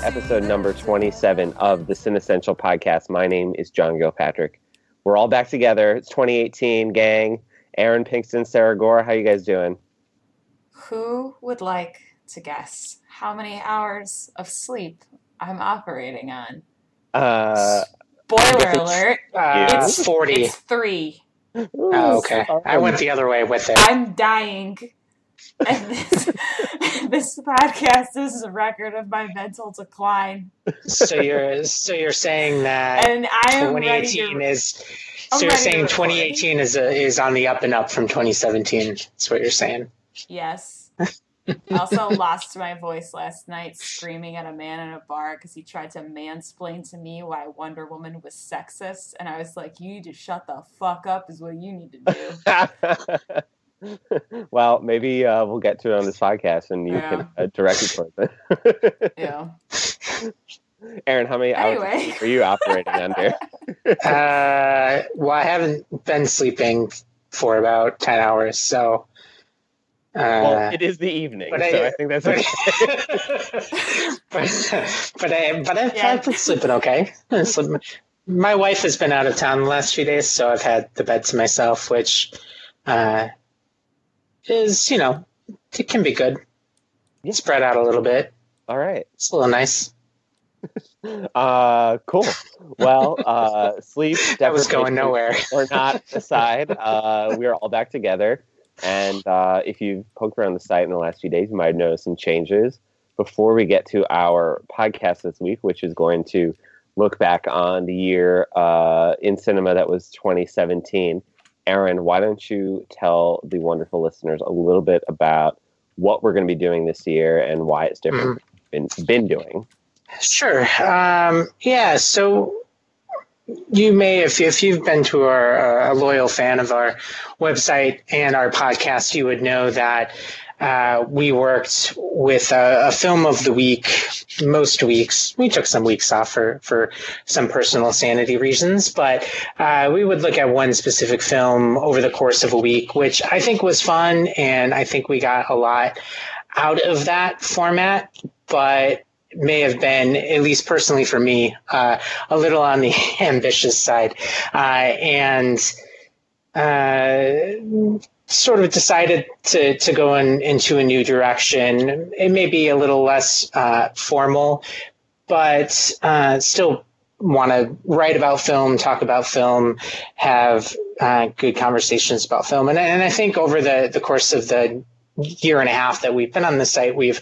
to episode number 27 of the Cinessential podcast. My name is John Gilpatrick. We're all back together. It's 2018, gang. Aaron Pinkston, Sarah Gore, how you guys doing? Who would like to guess how many hours of sleep I'm operating on? Uh, Spoiler alert. Uh, It's 40. It's three. Oh, okay. I went the other way with it. I'm dying. And this, this podcast is a record of my mental decline. So you're so you're saying that And I am 2018 to. is so you're saying 2018 is a, is on the up and up from 2017. That's what you're saying. Yes. I also lost my voice last night screaming at a man in a bar because he tried to mansplain to me why Wonder Woman was sexist. And I was like, you need to shut the fuck up, is what you need to do. well, maybe uh, we'll get to it on this podcast and you Yeah. can uh, direct it towards it. Yeah. Aaron, how many hours Anyway. are you operating under? Uh, well, I haven't been sleeping for about 10 hours, so. Uh, well, it is the evening, but so I- I think that's okay. but, but I but I've, Yeah. I've been sleeping okay. I sleep- My wife has been out of town the last few days, so I've had the bed to myself, which uh, is you know it can be good. Yeah. Spread out a little bit. All right. It's a little nice. Uh, cool. Well, uh, sleep. That was going nowhere. Or not aside, uh, we are all back together. And uh, if you've poked around the site in the last few days, you might have noticed some changes. Before we get to our podcast this week, which is going to look back on the year uh, in cinema that was 2017, Aaron, why don't you tell the wonderful listeners a little bit about what we're going to be doing this year and why it's different than been, been doing? Sure. Um, yeah. So you may, if, if you've been to our uh, a loyal fan of our website and our podcast, you would know that uh, we worked with a, a film of the week most weeks. We took some weeks off for, for some personal sanity reasons, but uh, we would look at one specific film over the course of a week, which I think was fun. And I think we got a lot out of that format. But may have been, at least personally for me, uh, a little on the ambitious side, uh, and uh, sort of decided to to go in, into a new direction. It may be a little less uh, formal, but uh, still want to write about film, talk about film, have uh, good conversations about film, and and I think over the the course of the year and a half that we've been on the site, we've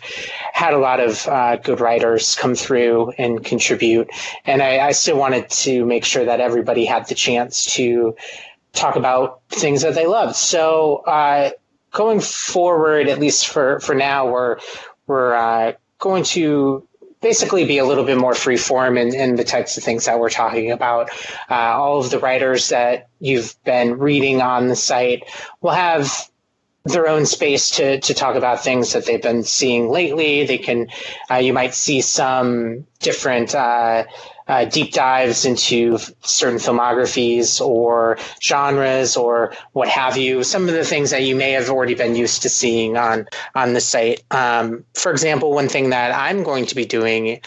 had a lot of uh, good writers come through and contribute. And I, I still wanted to make sure that everybody had the chance to talk about things that they love. So uh, going forward, at least for, for now, we're we're uh, going to basically be a little bit more free form in, in the types of things that we're talking about. Uh, all of the writers that you've been reading on the site will have their own space to to talk about things that they've been seeing lately. They can, uh, you might see some different uh, uh, deep dives into certain filmographies or genres or what have you. Some of the things that you may have already been used to seeing on on the site. Um, for example, one thing that I'm going to be doing.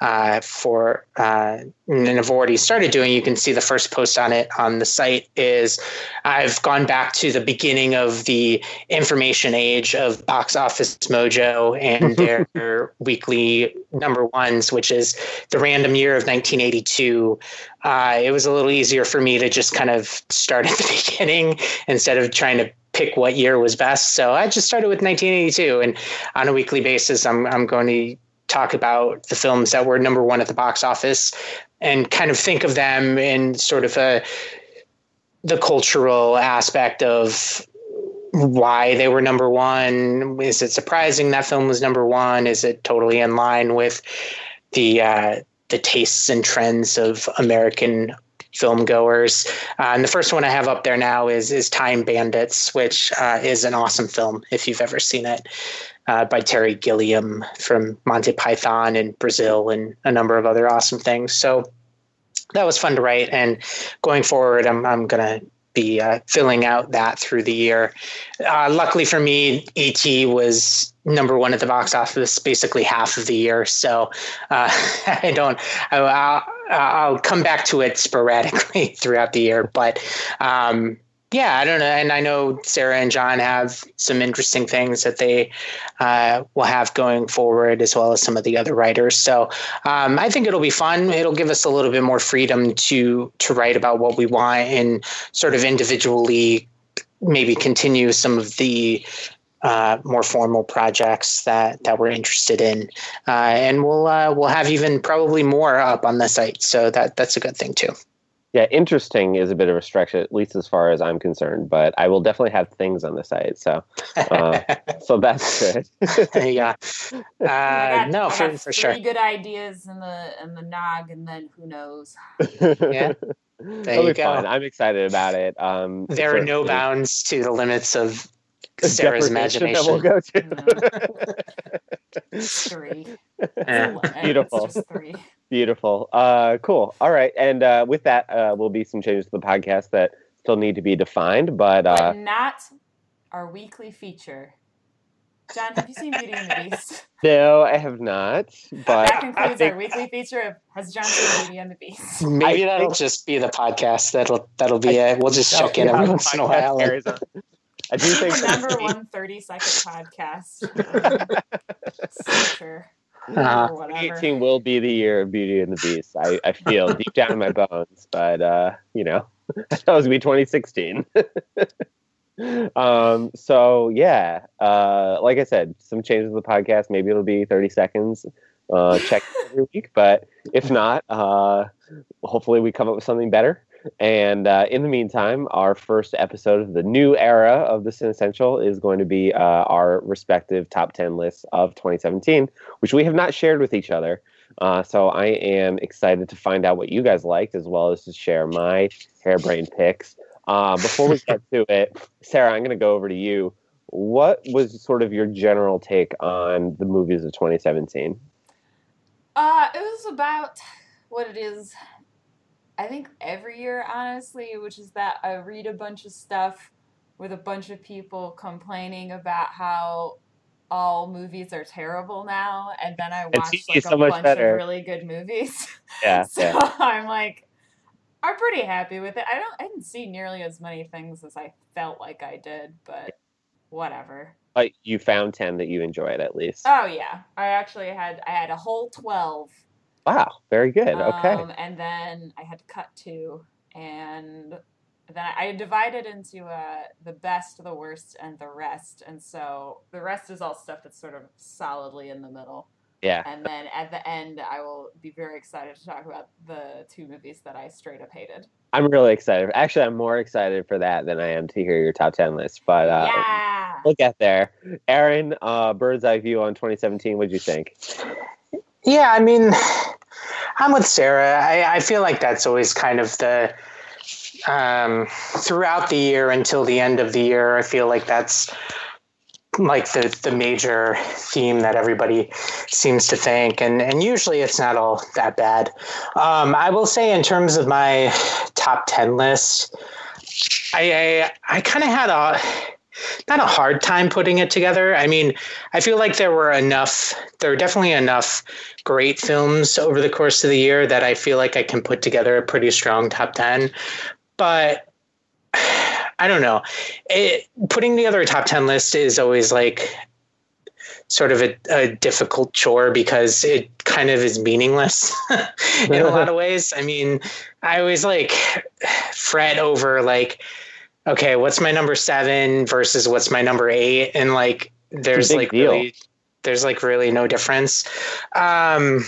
Uh, for uh, and I've already started doing. You can see the first post on it on the site. Is I've gone back to the beginning of the information age of Box Office Mojo and their weekly number ones, which is the random year of 1982. Uh, it was a little easier for me to just kind of start at the beginning instead of trying to pick what year was best. So I just started with 1982, and on a weekly basis, I'm I'm going to talk about the films that were number one at the box office and kind of think of them in sort of a the cultural aspect of why they were number one. Is it surprising that film was number one? Is it totally in line with the uh, the tastes and trends of American film goers? Uh, and the first one I have up there now is is Time Bandits, which uh, is an awesome film if you've ever seen it. Uh, by Terry Gilliam from Monty Python and Brazil and a number of other awesome things. So that was fun to write. And going forward, I'm, I'm going to be uh, filling out that through the year. Uh, luckily for me, ET was number one at the box office basically half of the year, so uh, I don't. I, will I'll come back to it sporadically throughout the year, but um, yeah, I don't know. And I know Sarah and John have some interesting things that they uh, will have going forward, as well as some of the other writers. So um, I think it'll be fun. It'll give us a little bit more freedom to to write about what we want and sort of individually maybe continue some of the uh, more formal projects that that we're interested in, uh, and we'll uh, we'll have even probably more up on the site. So that that's a good thing too. Yeah, interesting is a bit of a stretch, at least as far as I'm concerned. But I will definitely have things on the site, so uh, so that's good. yeah, uh, got, no, for, for sure. Good ideas in the in the nog, and then who knows? yeah. There It'll you go. Fun. I'm excited about it. Um, there are no bounds to the limits of Sarah's imagination. That we'll go to. three. Beautiful. three. Beautiful. Uh, cool. All right. And uh, with that, uh, will be some changes to the podcast that still need to be defined, but, uh, but not our weekly feature. John, have you seen Beauty and the Beast? No, I have not. But that concludes think... our weekly feature of Has John seen Beauty and the Beast? Maybe I that'll think... just be the podcast. That'll that'll be I, it. We'll just check in every once in a while. I do think number one 30 second podcast. sure. Uh, 18 will be the year of Beauty and the Beast. I, I feel deep down in my bones, but uh, you know, that was gonna be 2016. um, so yeah, uh, like I said, some changes to the podcast. Maybe it'll be 30 seconds. Uh, check every week, but if not, uh, hopefully we come up with something better. And uh, in the meantime, our first episode of the new era of the Cinessential is going to be uh, our respective top 10 lists of 2017, which we have not shared with each other. Uh, so I am excited to find out what you guys liked, as well as to share my harebrained picks. Uh, before we get to it, Sarah, I'm going to go over to you. What was sort of your general take on the movies of 2017? Uh, it was about what it is I think every year, honestly, which is that I read a bunch of stuff with a bunch of people complaining about how all movies are terrible now, and then I watch like so a bunch better. of really good movies. Yeah. so yeah. I'm like, I'm pretty happy with it. I don't, I didn't see nearly as many things as I felt like I did, but whatever. But you found ten that you enjoyed at least. Oh yeah, I actually had I had a whole twelve Wow, very good. Okay. Um, and then I had to cut two, and then I divided into uh, the best, the worst, and the rest. And so the rest is all stuff that's sort of solidly in the middle. Yeah. And then at the end, I will be very excited to talk about the two movies that I straight up hated. I'm really excited. Actually, I'm more excited for that than I am to hear your top 10 list. But uh, yeah. we'll get there. Aaron, uh, bird's eye view on 2017. What do you think? Yeah, I mean, I'm with Sarah. I, I feel like that's always kind of the um, throughout the year until the end of the year. I feel like that's like the the major theme that everybody seems to think, and and usually it's not all that bad. Um, I will say, in terms of my top ten list, I I, I kind of had a not a hard time putting it together. I mean, I feel like there were enough, there are definitely enough great films over the course of the year that I feel like I can put together a pretty strong top 10. But I don't know. It, putting together a top 10 list is always like sort of a, a difficult chore because it kind of is meaningless in a lot of ways. I mean, I always like fret over like, okay, what's my number seven versus what's my number eight? And like, there's like deal. really, there's like really no difference. Um,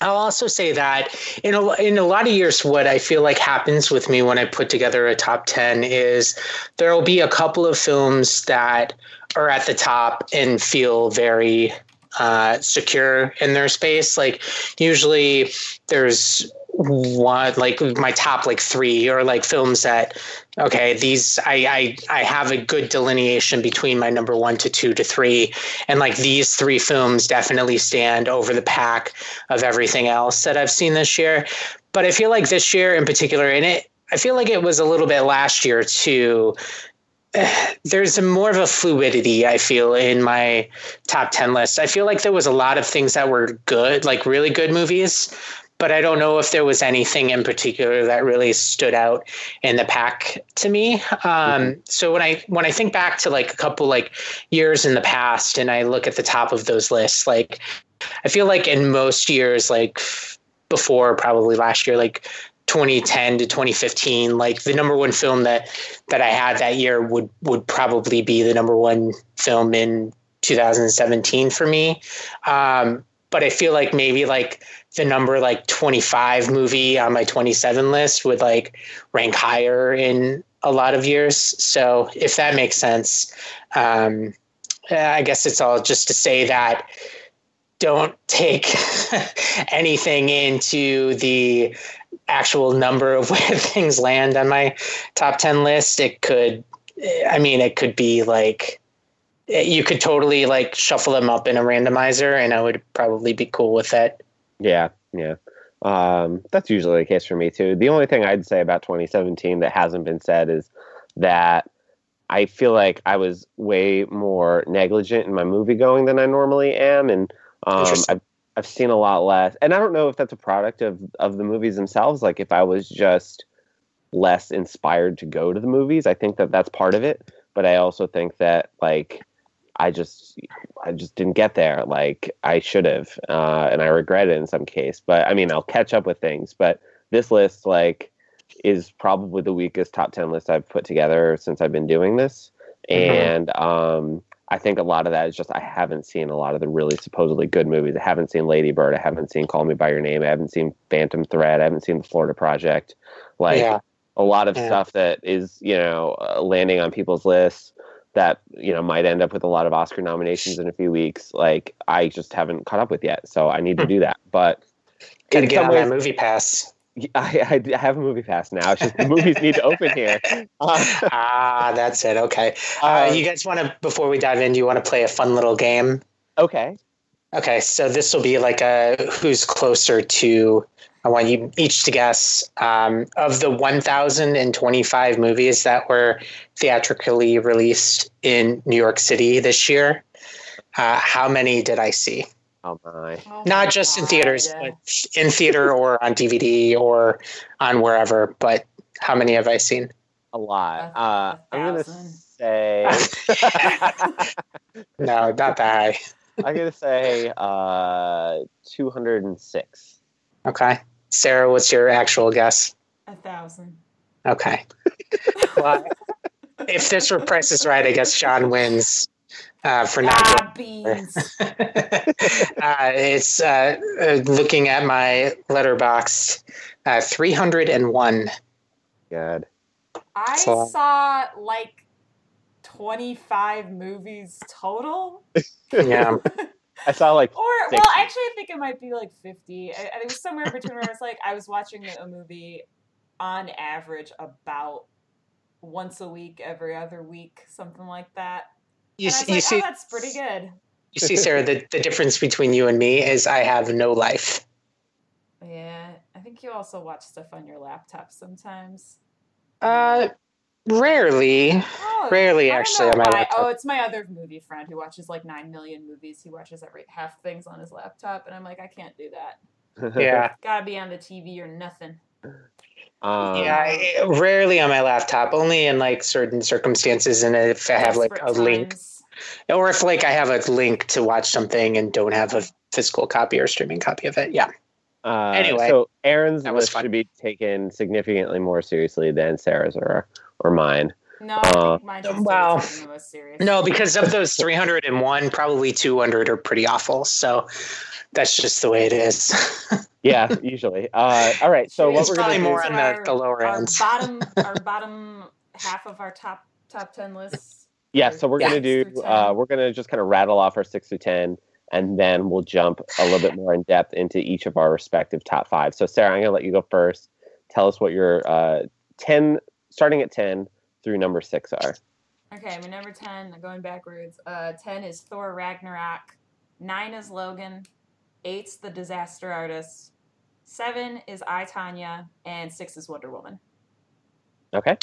I'll also say that in a, in a lot of years, what I feel like happens with me when I put together a top 10 is there will be a couple of films that are at the top and feel very uh, secure in their space. Like usually there's one like my top like three or like films that okay these I, I i have a good delineation between my number one to two to three and like these three films definitely stand over the pack of everything else that i've seen this year but i feel like this year in particular and it I feel like it was a little bit last year too. There's a more of a fluidity I feel in my top 10 list. I feel like there was a lot of things that were good, like really good movies, but I don't know if there was anything in particular that really stood out in the pack to me. Um, mm-hmm. So when I when I think back to like a couple like years in the past, and I look at the top of those lists, like I feel like in most years, like before probably last year, like 2010 to 2015 like the number one film that that i had that year would would probably be the number one film in 2017 for me um, but i feel like maybe like the number like 25 movie on my 27 list would like rank higher in a lot of years. So if that makes sense um, i guess it's all just to say that don't take anything into the actual number of where things land on my top 10 list. It could i mean it could be like you could totally like shuffle them up in a randomizer and i would probably be cool with that yeah yeah um, that's usually the case for me too the only thing i'd say about 2017 that hasn't been said is that i feel like i was way more negligent in my movie going than i normally am and um, I've, I've seen a lot less, and I don't know if that's a product of of the movies themselves. Like if I was just less inspired to go to the movies, I think that that's part of it. But I also think that like I just I just didn't get there like I should have, uh, and I regret it in some case. But I mean, I'll catch up with things. But this list like is probably the weakest top ten list I've put together since I've been doing this, mm-hmm. and um, I think a lot of that is just I haven't seen a lot of the really supposedly good movies. I haven't seen Lady Bird. I haven't seen Call Me by Your Name. I haven't seen Phantom Thread. I haven't seen The Florida Project. Like yeah. a lot of yeah. stuff that is you know uh, landing on people's lists that you know might end up with a lot of Oscar nominations in a few weeks. Like I just haven't caught up with yet, so I need to hmm. do that. But gotta get on ways, MoviePass. I, I, have a MoviePass now. It's just the movies need to open here. Uh, ah, that's it. Okay. Uh, um, you guys want to, before we dive in, do you want to play a fun little game? Okay. Okay. So this will be like a who's closer to. I want you each to guess um, of the 1,025 movies that were theatrically released in New York City this year. Uh, how many did I see? Oh my! Oh Not just God. in theaters, but in theater or on DVD or on wherever. But how many have I seen? A lot. A, uh, a I'm gonna say. no, not that high. I'm gonna say uh, 206. Okay, Sarah, what's your actual guess? A thousand. Okay. well, if this were Price is Right, I guess John wins uh, for not ah, beans. uh, it's uh, uh, looking at my Letterboxd, uh, 301. God. I so, saw like 25 movies total. yeah. I saw like. Or, 60. well, actually, I think it might be like 50. I, I think it was somewhere between where it's like I was watching a movie on average about once a week, every other week, something like that. You, you like, see, oh, that's pretty good. You see, Sarah, the, the difference between you and me is I have no life. Yeah, I think you also watch stuff on your laptop sometimes. Uh, rarely. Oh, rarely, actually, on my laptop. Oh, it's my other movie friend who watches like nine million movies. He watches every half things on his laptop, and I'm like, I can't do that. Yeah, gotta be on the TV or nothing. Um, yeah, I, rarely on my laptop. Only in like certain circumstances, and if I have like a times. link, or if like I have a link to watch something and don't have a physical copy or streaming copy of it. Yeah. Uh, anyway, so Aaron's list should be taken significantly more seriously than Sarah's or or mine. No, uh, well, no, because of those 301, probably 200 are pretty awful. So that's just the way it is. yeah, usually. Uh, all right. So it's what we're probably gonna more on the, the lower our ends. bottom, our bottom half of our top top ten lists. Yeah. So we're yeah. gonna do. Uh, we're gonna just kind of rattle off our six to ten, and then we'll jump a little bit more in depth into each of our respective top five. So Sarah, I'm gonna let you go first. Tell us what your uh, ten, starting at ten through number six are. Okay, my number ten, going backwards. Uh, ten is Thor Ragnarok. Nine is Logan. Eight's The Disaster Artist. Seven is I, Tonya. And six is Wonder Woman. Okay.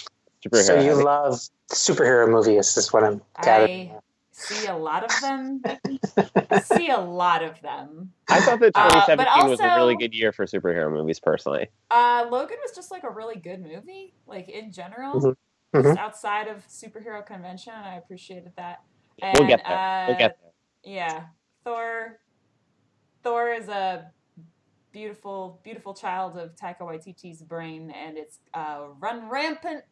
Superhero. So you heavy. love superhero movies, is what I'm gathering. I see a lot of them. See a lot of them. I thought that Uh, but 2017 was a really good year for superhero movies, personally. Uh, Logan was just like a really good movie, like in general, Mhm. just Mhm. outside of superhero convention, I appreciated that. we'll get And, there. we'll uh, get there. Yeah, Thor. Thor is a beautiful, beautiful child of Taika Waititi's brain, and it's uh, run rampant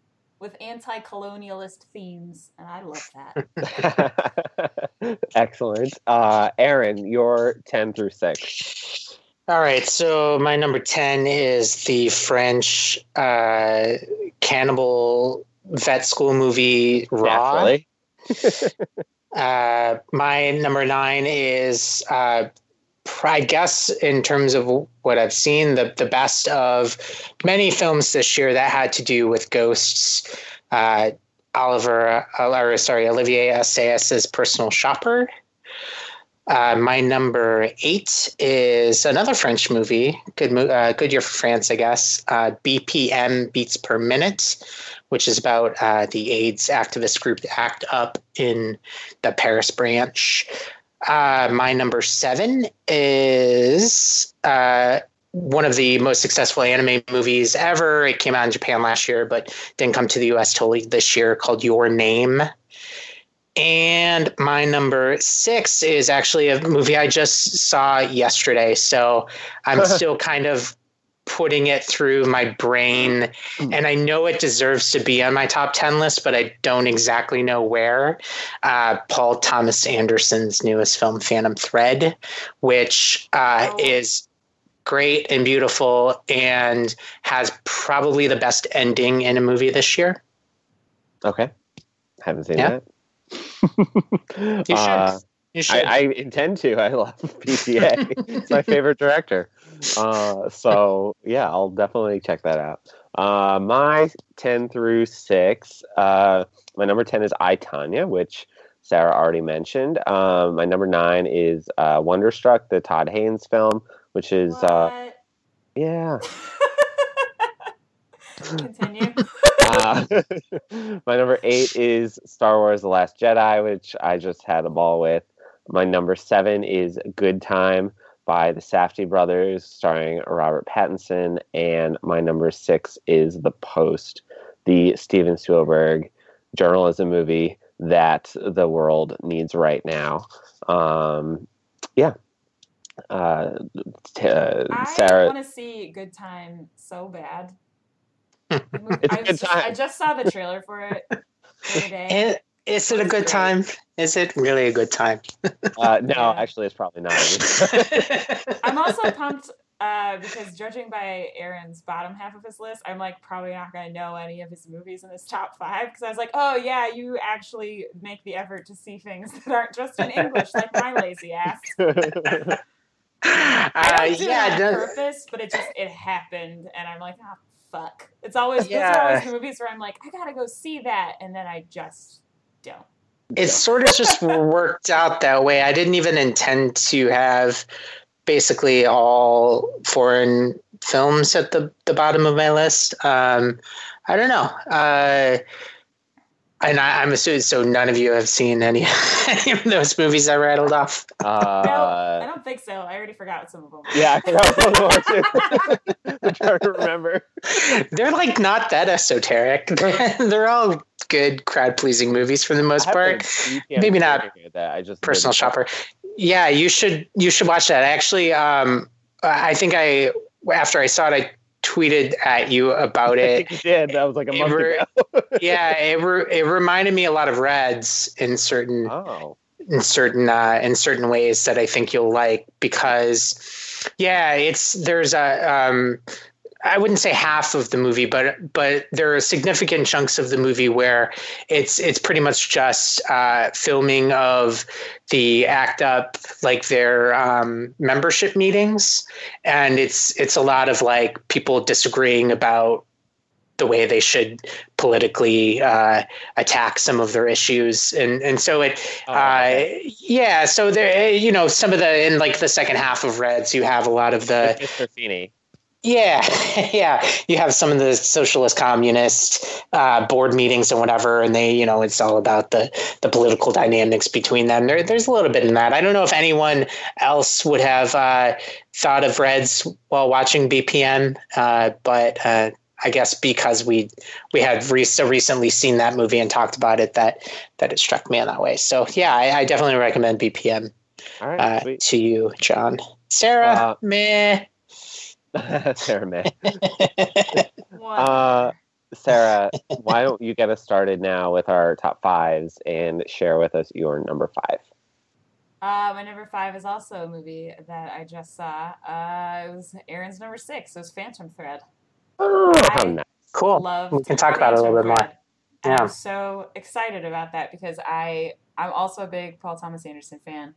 with anti-colonialist themes, and I love that. Excellent. Uh, Aaron, your 10 through 6. All right, so my number 10 is the French uh, cannibal vet school movie Raw. Uh, my number nine is, uh, pr- I guess, in terms of what I've seen, the, the best of many films this year that had to do with ghosts. Uh, Oliver, uh, or sorry, Olivier Assayas's Personal Shopper. Uh, my number eight is another French movie. Good, uh, good year for France, I guess. Uh, BPM beats per minute, which is about uh, the AIDS activist group ACT UP in the Paris branch. Uh, my number seven is uh, one of the most successful anime movies ever. It came out in Japan last year, but didn't come to the US till this year called Your Name. And my number six is actually a movie I just saw yesterday. So I'm still kind of putting it through my brain. And I know it deserves to be on my top 10 list, but I don't exactly know where. Uh, Paul Thomas Anderson's newest film, Phantom Thread, which uh, Oh. is great and beautiful and has probably the best ending in a movie this year. Okay. Haven't seen Yeah. that. You should. Uh, You should. I, I intend to. I love PTA. it's my favorite director. Uh, so yeah, I'll definitely check that out. Uh, my ten through six. Uh, my number ten is I Tonya, which Sarah already mentioned. Um, my number nine is uh, Wonderstruck, the Todd Haynes film, which is uh, yeah. Continue. Uh, my number eight is Star Wars: The Last Jedi, which I just had a ball with. My number seven is Good Time by the Safdie brothers, starring Robert Pattinson, and my number six is The Post, the Steven Spielberg journalism movie that the world needs right now. Um, yeah. Uh, t- uh, I want to see Good Time so bad. It's a I, good was just, time. I just saw the trailer for it the other day. And is it a good time? Is it really a good time? uh, no, Yeah. actually, it's probably not. I'm also pumped uh, because judging by Aaron's bottom half of his list, I'm like probably not going to know any of his movies in his top five because I was like, oh yeah, you actually make the effort to see things that aren't just in English, like my lazy ass. I uh, don't do yeah, it on purpose, but it just it happened, and I'm like, oh fuck. It's always those are Yeah. always movies where I'm like, I gotta go see that, and then I just don't. it sort of just worked out that way. I didn't even intend to have basically all foreign films at the, the bottom of my list. Um, I don't know. Uh, and I, I'm assuming so. None of you have seen any, any of those movies I rattled off. no, I uh, don't think so. I already forgot some of them. yeah, I forgot what it was. I'm trying to remember. They're like not that esoteric. They're, they're all good, crowd pleasing movies for the most part. Maybe not That I just personal didn't- shopper yeah you should you should watch that actually um i think i after i saw it i tweeted at you about I it think you did. That was like a month re- ago. yeah it, re- it reminded me a lot of reds in certain Oh, in certain uh in certain ways that i think you'll like because yeah it's there's a um I wouldn't say half of the movie, but but there are significant chunks of the movie where it's it's pretty much just uh, filming of the ACT UP, like their um, membership meetings, and it's it's a lot of like people disagreeing about the way they should politically uh, attack some of their issues, and and so it oh, uh, yeah, so there, you know, some of the in like the second half of Reds, you have a lot of the Mr. Feeney. Yeah, yeah. You have some of the socialist communist uh, board meetings and whatever, and they, you know, it's all about the the political dynamics between them. There, there's a little bit in that. I don't know if anyone else would have uh, thought of Reds while watching BPM, uh, but uh, I guess because we we had re- so recently seen that movie and talked about it that that it struck me in that way. So yeah, I, I definitely recommend BPM uh, to you, John. Sarah, uh, meh. Sarah May. uh, Sarah, why don't you get us started now with our top fives and share with us your number five? Uh, my number five is also a movie that I just saw. Uh, it was Aaron's number six. It was Phantom Thread. Oh, nice. Cool. we can talk Phantom about it a little bit more. Yeah. I'm so excited about that because I I'm also a big Paul Thomas Anderson fan.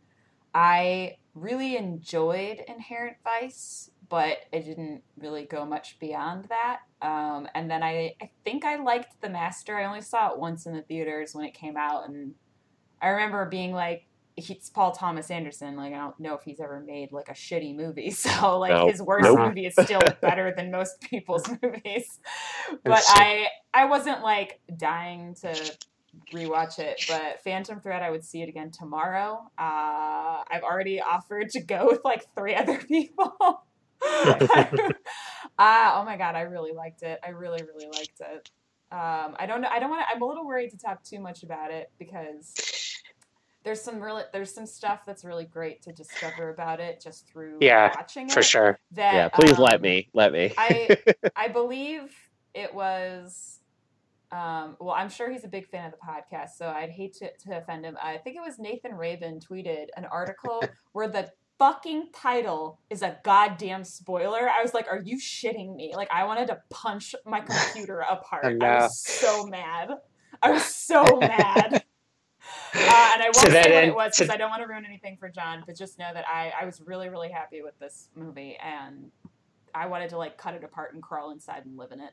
I really enjoyed Inherent Vice but it didn't really go much beyond that. Um, and then I, I think I liked The Master. I only saw it once in the theaters when it came out, and I remember being like, "It's Paul Thomas Anderson. Like I don't know if he's ever made like a shitty movie. So like nope. his worst movie is still better than most people's movies. But I I wasn't like dying to rewatch it. But Phantom Thread, I would see it again tomorrow. Uh, I've already offered to go with like three other people. Ah, oh my god, I really liked it. I really, really liked it. Um, I don't know. I don't want to. I'm a little worried to talk too much about it because there's some really there's some stuff that's really great to discover about it just through yeah, watching it. For sure. That, yeah, please um, let me. Let me. I I believe it was. Um, well, I'm sure he's a big fan of the podcast, so I'd hate to, to offend him. I think it was Nathan Raven tweeted an article where the fucking title is a goddamn spoiler. I was like, are you shitting me? Like, I wanted to punch my computer apart. I, I was so mad. I was so mad. Uh, and I won't say what it was because I don't want to ruin anything for John, but just know that I, I was really, really happy with this movie and I wanted to like cut it apart and crawl inside and live in it.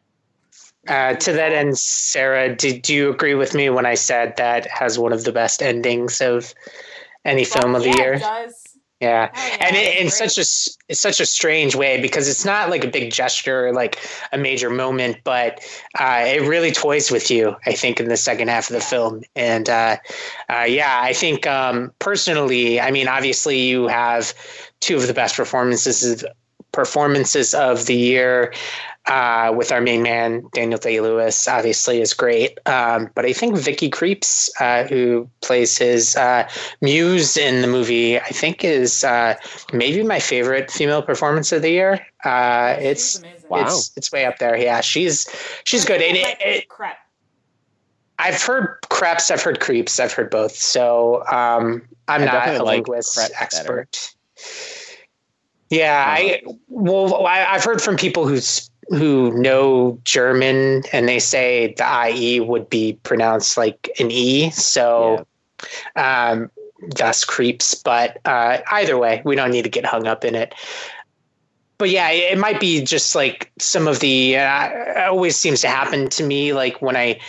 Uh, to that end, Sarah, did you agree with me when I said that has one of the best endings of any well, film of yeah, the year? It does. Yeah, oh, yeah and it, in such a it's such a strange way because it's not like a big gesture, like a major moment, but uh, it really toys with you. I think in the second half of the film, and uh, uh, yeah, I think um, personally, I mean, obviously, you have two of the best performances performances of the year uh, with our main man Daniel Day Lewis, obviously is great. Um, but I think Vicky Krieps, uh, who plays his uh, muse in the movie, I think is uh, maybe my favorite female performance of the year. Uh, it's wow. it's it's way up there. Yeah, she's she's good. And it, it, crap. I've heard craps. I've heard creeps. I've heard both. So um, I'm I not a like linguist expert. Better. Yeah, I well, I, have heard from people who who know German and they say the IE would be pronounced like an E. So, yeah. um, thus creeps. But uh, either way, we don't need to get hung up in it. But yeah, it might be just like some of the. Uh, always seems to happen to me, like when I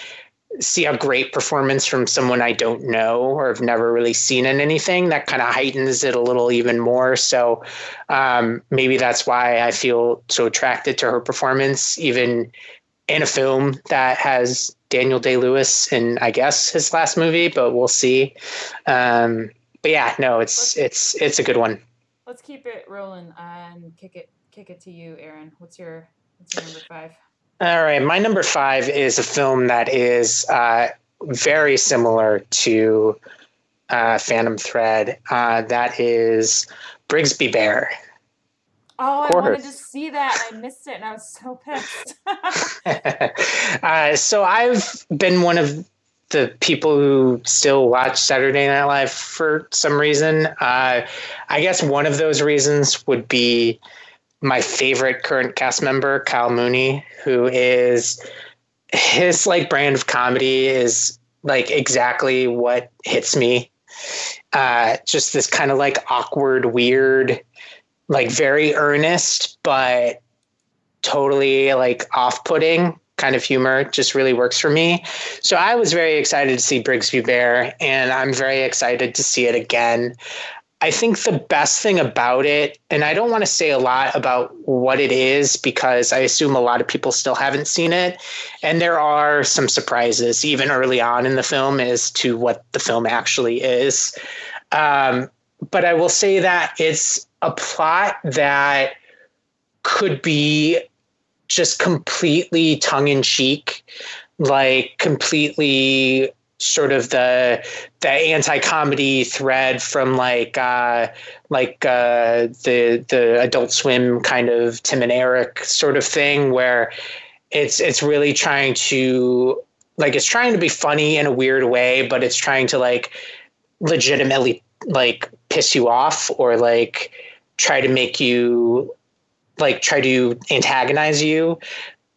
see a great performance from someone I don't know or have never really seen in anything, that kind of heightens it a little even more. So um, maybe that's why I feel so attracted to her performance, even in a film that has Daniel Day Lewis in, I guess, his last movie, but we'll see. Um, but yeah, no, it's it's it's a good one. Let's keep it rolling and kick it kick it to you, Aaron. What's your what's your number five? All right, my number five is a film that is uh, very similar to uh, Phantom Thread. Uh, that is Brigsby Bear. Oh, I wanted to see that. I missed it, and I was so pissed. uh, so I've been one of the people who still watch Saturday Night Live for some reason. Uh, I guess one of those reasons would be my favorite current cast member, Kyle Mooney, who is his like brand of comedy is like exactly what hits me. Uh, just this kind of like awkward, weird, like very earnest, but totally like off putting kind of humor just really works for me. So I was very excited to see Brigsby Bear, and I'm very excited to see it again. I think the best thing about it, and I don't want to say a lot about what it is because I assume a lot of people still haven't seen it. And there are some surprises even early on in the film as to what the film actually is. Um, but I will say that it's a plot that could be just completely tongue in cheek, like completely sort of the the anti-comedy thread from like uh, like uh, the the Adult Swim kind of Tim and Eric sort of thing where it's it's really trying to like it's trying to be funny in a weird way, but it's trying to like legitimately like piss you off or like try to make you like try to antagonize you.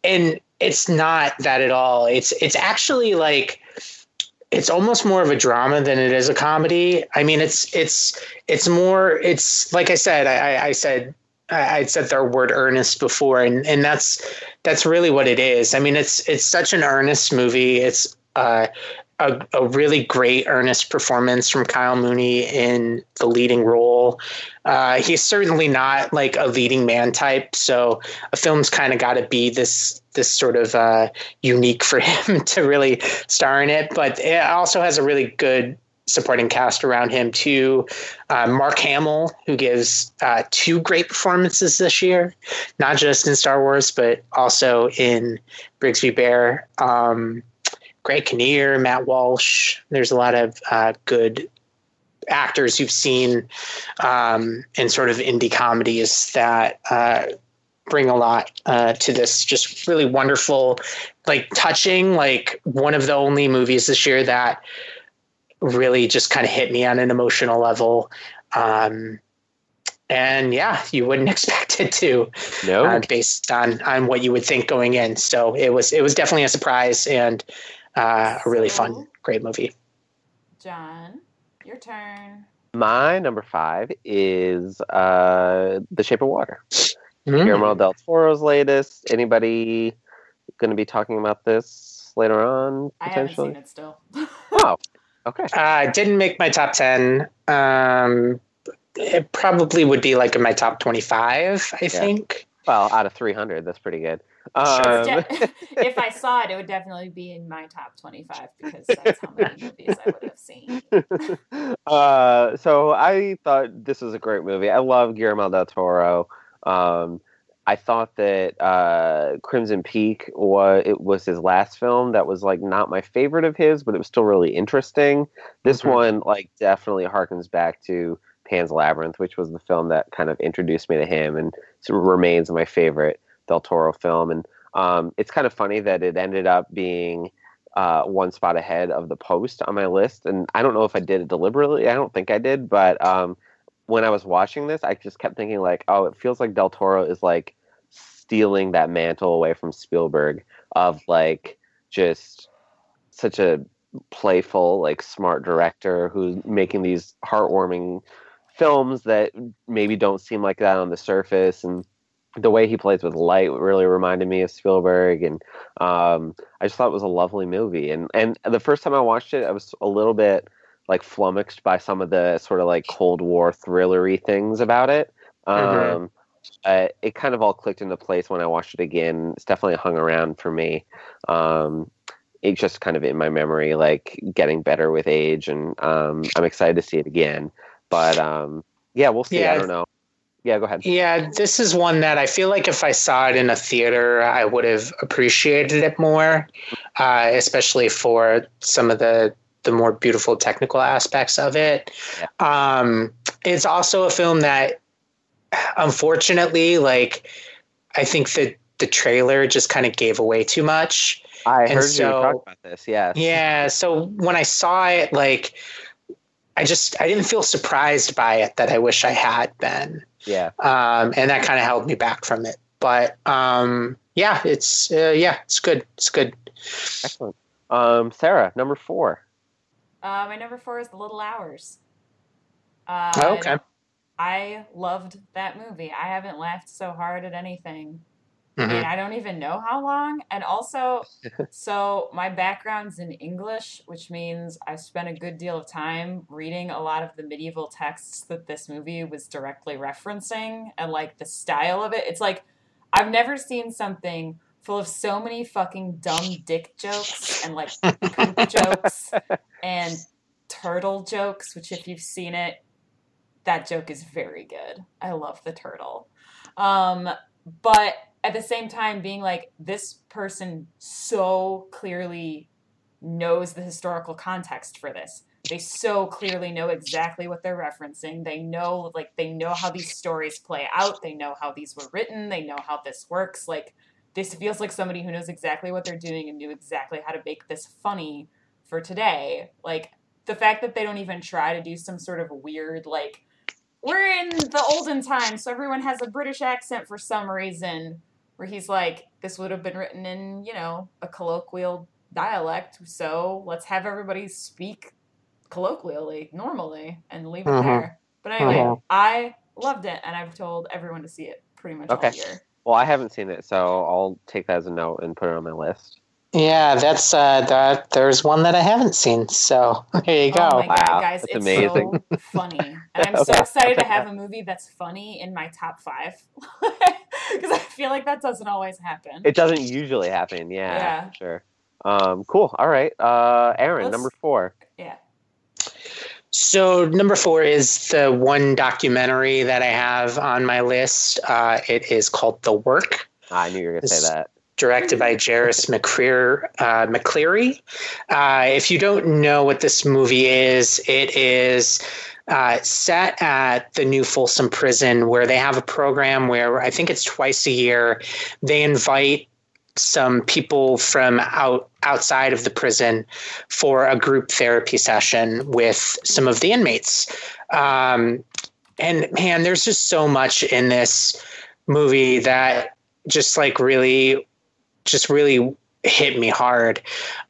And it's not that at all. It's it's actually like it's almost more of a drama than it is a comedy. I mean, it's it's it's more. It's like I said. I, I said I said the word earnest before, and and that's that's really what it is. I mean, it's it's such an earnest movie. It's uh, a, a really great earnest performance from Kyle Mooney in the leading role. Uh, he's certainly not like a leading man type, so a film's kind of got to be this this sort of uh, unique for him to really star in it. But it also has a really good supporting cast around him too. Uh, Mark Hamill, who gives uh, two great performances this year, not just in Star Wars, but also in Brigsby Bear. Um, Greg Kinnear, Matt Walsh. There's a lot of uh, good actors you've seen um, in sort of indie comedies that uh, bring a lot uh, to this just really wonderful, like touching, like one of the only movies this year that really just kind of hit me on an emotional level. Um, and yeah, you wouldn't expect it to, no. uh, based on on what you would think going in. So it was it was definitely a surprise, and uh, a really fun, great movie. John, your turn. My number five is uh, The Shape of Water. Mm. Guillermo del Toro's latest. Anybody going to be talking about this later on? Potentially? I haven't seen it still. oh, okay. Uh, didn't make my top ten. Um, it probably would be like in my top twenty-five. I yeah. think. Well, out of three hundred, that's pretty good. Um, if I saw it, it would definitely be in my top 25 because that's how many movies I would have seen. Uh, so I thought this was a great movie. I love Guillermo del Toro. Um, I thought that uh, Crimson Peak was it was his last film that was like not my favorite of his, but it was still really interesting. This mm-hmm. one like definitely harkens back to Pan's Labyrinth, which was the film that kind of introduced me to him and remains my favorite del Toro film, and um, it's kind of funny that it ended up being uh, one spot ahead of the post on my list. And I don't know if I did it deliberately. I don't think I did, but um, when I was watching this, I just kept thinking like, oh, it feels like Del Toro is like stealing that mantle away from Spielberg of like just such a playful, like smart director who's making these heartwarming films that maybe don't seem like that on the surface and the way he plays with light really reminded me of Spielberg, and um, I just thought it was a lovely movie. And and the first time I watched it, I was a little bit like flummoxed by some of the sort of like Cold War thrillery things about it. Mm-hmm. Um, uh, it kind of all clicked into place when I watched it again. It's definitely hung around for me. Um, it's just kind of in my memory, like getting better with age, and um, I'm excited to see it again. But um, yeah, we'll see. Yeah, I don't know yeah, go ahead. Yeah, this is one that I feel like if I saw it in a theater, I would have appreciated it more, uh, especially for some of the the more beautiful technical aspects of it. Yeah. Um, it's also a film that, unfortunately, like I think that the trailer just kind of gave away too much. I and heard so, you talk about this. Yeah. Yeah. So when I saw it, like I just I didn't feel surprised by it that I wish I had been. Yeah. Um, and that kind of held me back from it. But um, yeah, it's uh, yeah, it's good. It's good. Excellent. Um, Sarah, number four. Uh, my number four is The Little Hours. Uh, oh, okay. I loved that movie. I haven't laughed so hard at anything and Mhm. I don't even know how long. And also, so my background's in English, which means I spent a good deal of time reading a lot of the medieval texts that this movie was directly referencing and like the style of it. It's like I've never seen something full of so many fucking dumb dick jokes and like poop jokes and turtle jokes, which if you've seen it, that joke is very good. I love the turtle. Um, but at the same time, being like, this person so clearly knows the historical context for this. They so clearly know exactly what they're referencing. They know, like, they know how these stories play out. They know how these were written. They know how this works. Like, this feels like somebody who knows exactly what they're doing and knew exactly how to make this funny for today. Like, the fact that they don't even try to do some sort of weird, like, we're in the olden times, so everyone has a British accent for some reason. Where he's like, this would have been written in, you know, a colloquial dialect, so let's have everybody speak colloquially, normally, and leave it Mhm. there. But anyway, Mhm. I loved it, and I've told everyone to see it pretty much Okay. all year. Well, I haven't seen it, so I'll take that as a note and put it on my list. Yeah, that's uh, that. There's one that I haven't seen, so there you go. Oh my god, Wow, guys, that's it's amazing. so funny. And I'm so excited to have a movie that's funny in my top five. Because I feel like that doesn't always happen. It doesn't usually happen. Yeah, Yeah. sure. Um, cool. All right. Uh, Aaron, Let's- number four. yeah. So number four is the one documentary that I have on my list. Uh, it is called The Work. Ah, I knew you were gonna say that. directed by Jairus McCreer, uh, McLeary. Uh, if you don't know what this movie is, it is uh, set at the new Folsom Prison, where they have a program where I think it's twice a year they invite some people from out outside of the prison for a group therapy session with some of the inmates. Um, and man, there's just so much in this movie that just like really just really hit me hard.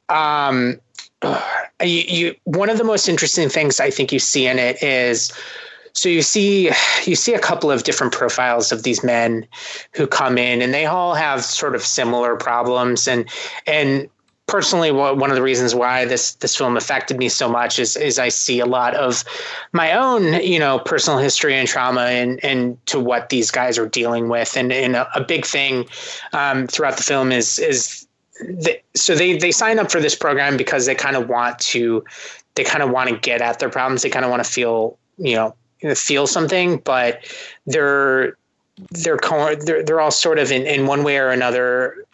Um, you, you, one of the most interesting things I think you see in it is so you see you see a couple of different profiles of these men who come in and they all have sort of similar problems. And and personally one of the reasons why this this film affected me so much is is I see a lot of my own you know personal history and trauma and and to what these guys are dealing with. And and a, a big thing um, throughout the film is is the, so they they sign up for this program because they kind of want to they kind of want to get at their problems. They kind of want to feel you know feel something but they're they're they're, they're all sort of in, in one way or another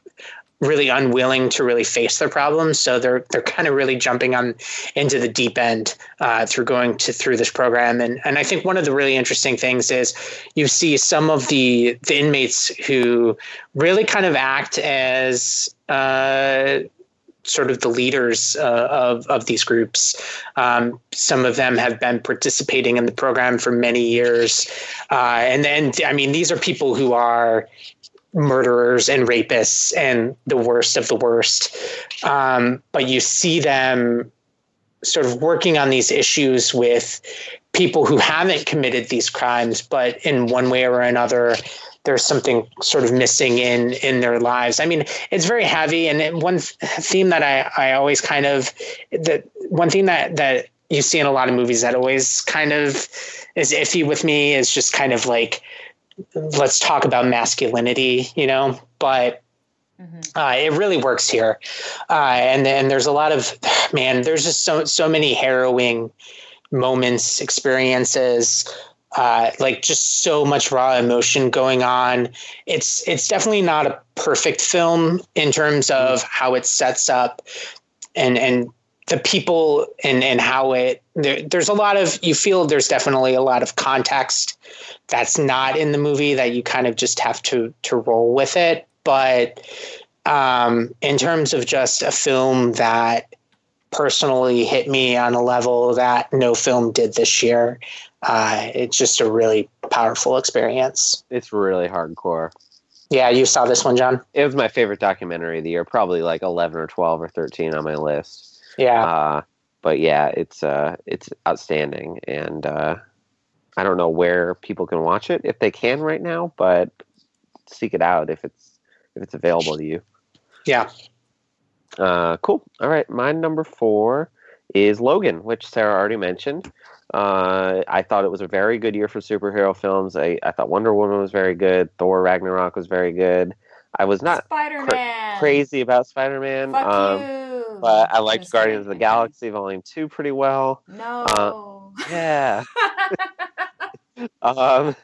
really unwilling to really face their problems. So they're they're kind of really jumping on into the deep end uh, through going to through this program. And and I think one of the really interesting things is you see some of the the inmates who really kind of act as uh, sort of the leaders uh, of of these groups. Um, some of them have been participating in the program for many years, uh, and and I mean these are people who are murderers and rapists and the worst of the worst. Um, but you see them sort of working on these issues with people who haven't committed these crimes, but in one way or another, there's something sort of missing in in their lives. I mean, it's very heavy, and one theme that I I always kind of that one thing that that you see in a lot of movies that always kind of is iffy with me is just kind of like let's talk about masculinity, you know, but Mhm. uh, it really works here, uh, and and there's a lot of man. There's just so so many harrowing moments, experiences, uh, like just so much raw emotion going on. It's it's definitely not a perfect film in terms of how it sets up and and the people and and how it there, there's a lot of you feel there's definitely a lot of context that's not in the movie that you kind of just have to to roll with it. But um, in terms of just a film that personally hit me on a level that no film did this year uh, it's just a really powerful experience. It's really hardcore. yeah you saw this one john? It was my favorite documentary of the year, probably like eleven or twelve or thirteen on my list. yeah. Uh, but yeah, it's uh, it's outstanding, and uh, I don't know where people can watch it if they can right now, but seek it out if it's if it's available to you. Yeah. Uh, cool. All right, my number four is Logan, which Sarah already mentioned. Uh, I thought it was a very good year for superhero films. I, I thought Wonder Woman was very good. Thor Ragnarok was very good. I was not Spider crazy about Spider Man, Fuck um, you. but I liked Guardians of the. Galaxy Volume Two pretty well. No. Yeah. Um,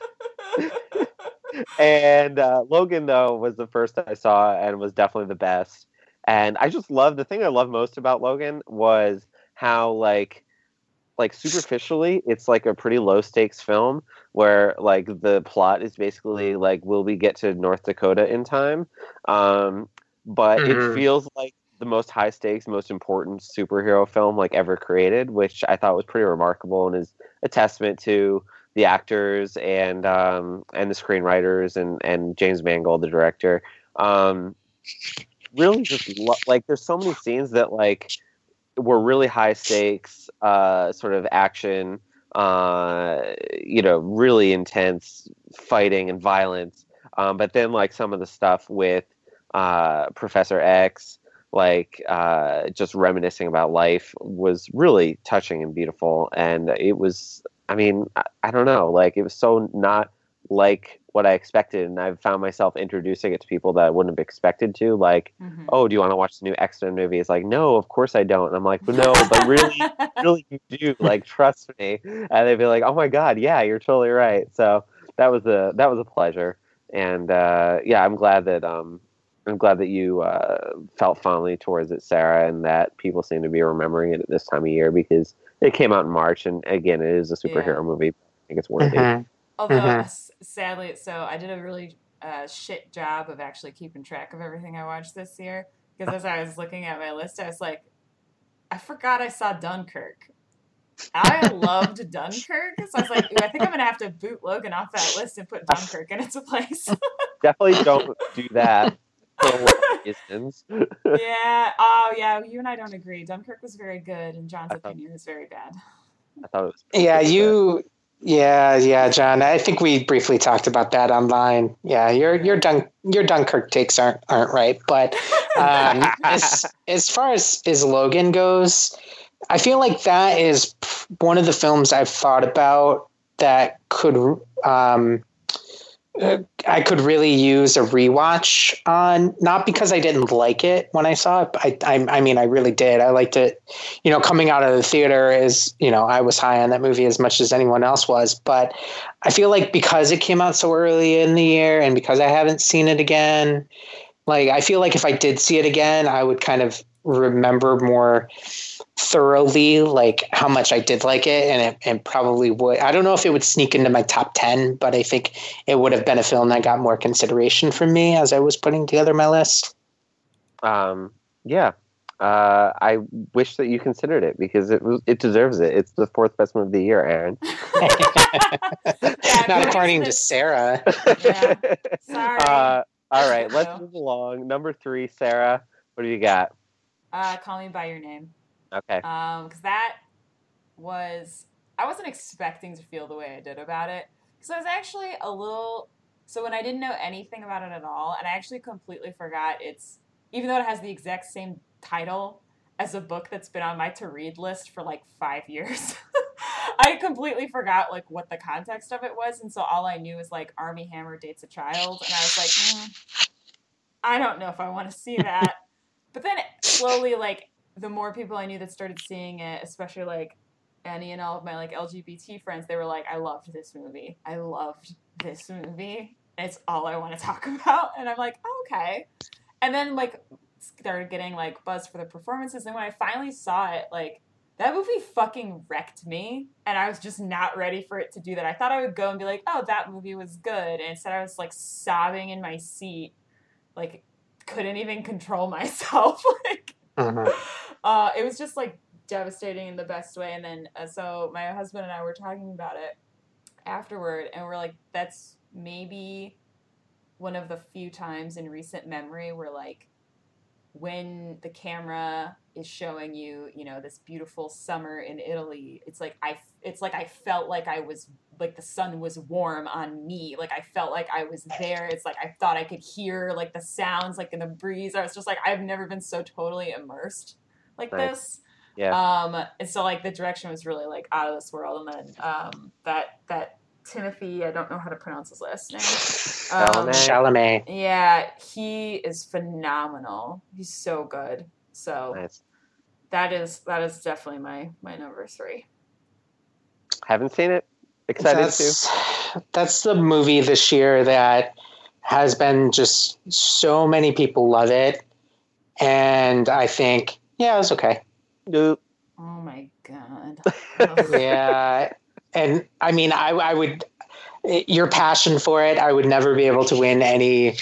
and uh, Logan though was the first I saw and was definitely the best. And I just love the thing I love most about Logan was how like like superficially it's like a pretty low stakes film where like the plot is basically like will we get to North Dakota in time? Um, but it Mhm. feels like the most high stakes, most important superhero film like ever created, which I thought was pretty remarkable and is a testament to the actors and um, and the screenwriters and and James Mangold, the director. Um, really, just lo- like there's so many scenes that like were really high stakes, uh, sort of action, uh, you know, really intense fighting and violence. Um, but then like some of the stuff with uh, Professor X, like uh, just reminiscing about life, was really touching and beautiful. And it was, I mean, I, I don't know, like it was so not like what I expected, and I've found myself introducing it to people that I wouldn't have expected to, like Mhm. oh, do you want to watch the new X Men movie? It's like, no, of course I don't. And I'm like, no, but really, really, you do. Like, trust me. And they'd be like, oh my god, yeah, you're totally right. So that was a that was a pleasure. And uh, yeah, I'm glad that um, I'm glad that you uh, felt fondly towards it, Sarah, and that people seem to be remembering it at this time of year because it came out in March, and again, it is a superhero Yeah. movie. I think it's worthy. Mhm. Although, Mhm. s- sadly, so I did a really uh, shit job of actually keeping track of everything I watched this year. Because as I was looking at my list, I was like, I forgot I saw Dunkirk. I loved Dunkirk, so I was like, I think I'm gonna have to boot Logan off that list and put Dunkirk in its place. Definitely don't do that for a lot of reasons. yeah. Oh, yeah. You and I don't agree. Dunkirk was very good, and John's I thought- opinion is very bad. I thought it was. Yeah, pretty good. you. Yeah, yeah, John. I think we briefly talked about that online. Yeah, your your Dun your Dunkirk takes aren't aren't right, but um, as as far as as Logan goes, I feel like that is one of the films I've thought about that could um, I could really use a rewatch on. Not because I didn't like it when I saw it. I, I I mean I really did. I liked it. You know, coming out of the theater is you know I was high on that movie as much as anyone else was. But I feel like because it came out so early in the year and because I haven't seen it again, like I feel like if I did see it again, I would kind of remember more thoroughly like how much I did like it and it and probably would I don't know if it would sneak into my top 10 but I think it would have been a film that got more consideration from me as I was putting together my list. um, yeah, uh, I wish that you considered it because it was it deserves it. It's the fourth best movie of the year, Aaron. Not according to Sarah. Yeah. Sorry. Uh, all right, let's move along. Number three, Sarah. What do you got? Uh, call me by your name. Okay. Um, because that was I wasn't expecting to feel the way I did about it. Because I was actually a little. So when I didn't know anything about it at all, and I actually completely forgot it's even though it has the exact same title as a book that's been on my to read list for like five years. I completely forgot like what the context of it was, and so all I knew was like Armie Hammer dates a child, and I was like, mm, I don't know if I want to see that. but then slowly, like the more people I knew that started seeing it, especially like Annie and all of my like LGBT friends, they were like, I loved this movie. I loved this movie. It's all I want to talk about. And I'm like, oh, okay. And then like started getting like buzz for the performances. And when I finally saw it, like that movie fucking wrecked me. And I was just not ready for it to do that. I thought I would go and be like, oh, that movie was good. And instead I was like sobbing in my seat, like couldn't even control myself. like Mhm. uh, it was just like devastating in the best way. And then, uh, so my husband and I were talking about it afterward, and we're like, that's maybe one of the few times in recent memory where like when the camera is showing you, you know, this beautiful summer in Italy, it's like I it's like I felt like I was like the sun was warm on me. Like I felt like I was there. It's like I thought I could hear like the sounds like in the breeze. I was just like I've never been so totally immersed like nice. this. Yeah. Um and so like the direction was really like out of this world and then um that that Timothy, I don't know how to pronounce his last name. Um, Chalamet. Yeah, he is phenomenal. He's so good. So nice. that is that is definitely my my number three. Haven't seen it. Excited that's, to. That's the movie this year that has been just so many people love it, and I think yeah, it's okay. Nope. Oh my god. yeah, and I mean, I, I would your passion for it. I would never be able to win any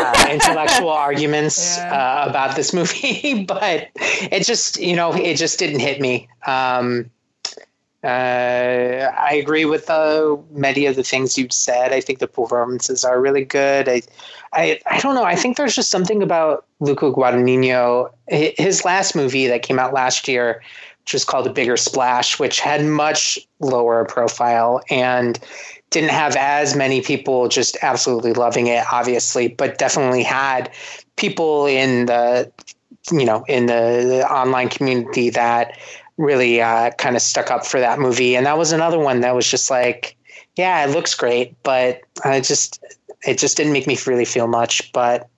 uh, intellectual arguments yeah. uh, about this movie, but it just you know it just didn't hit me. Um, uh, I agree with uh, many of the things you've said. I think the performances are really good. I, I, I don't know. I think there's just something about Luca Guadagnino. His last movie that came out last year which was called A Bigger Splash, which had much lower profile and didn't have as many people just absolutely loving it, obviously, but definitely had people in the you know in the, the online community that really uh, kind of stuck up for that movie. And that was another one that was just like, yeah, it looks great, but I just it just didn't make me really feel much. But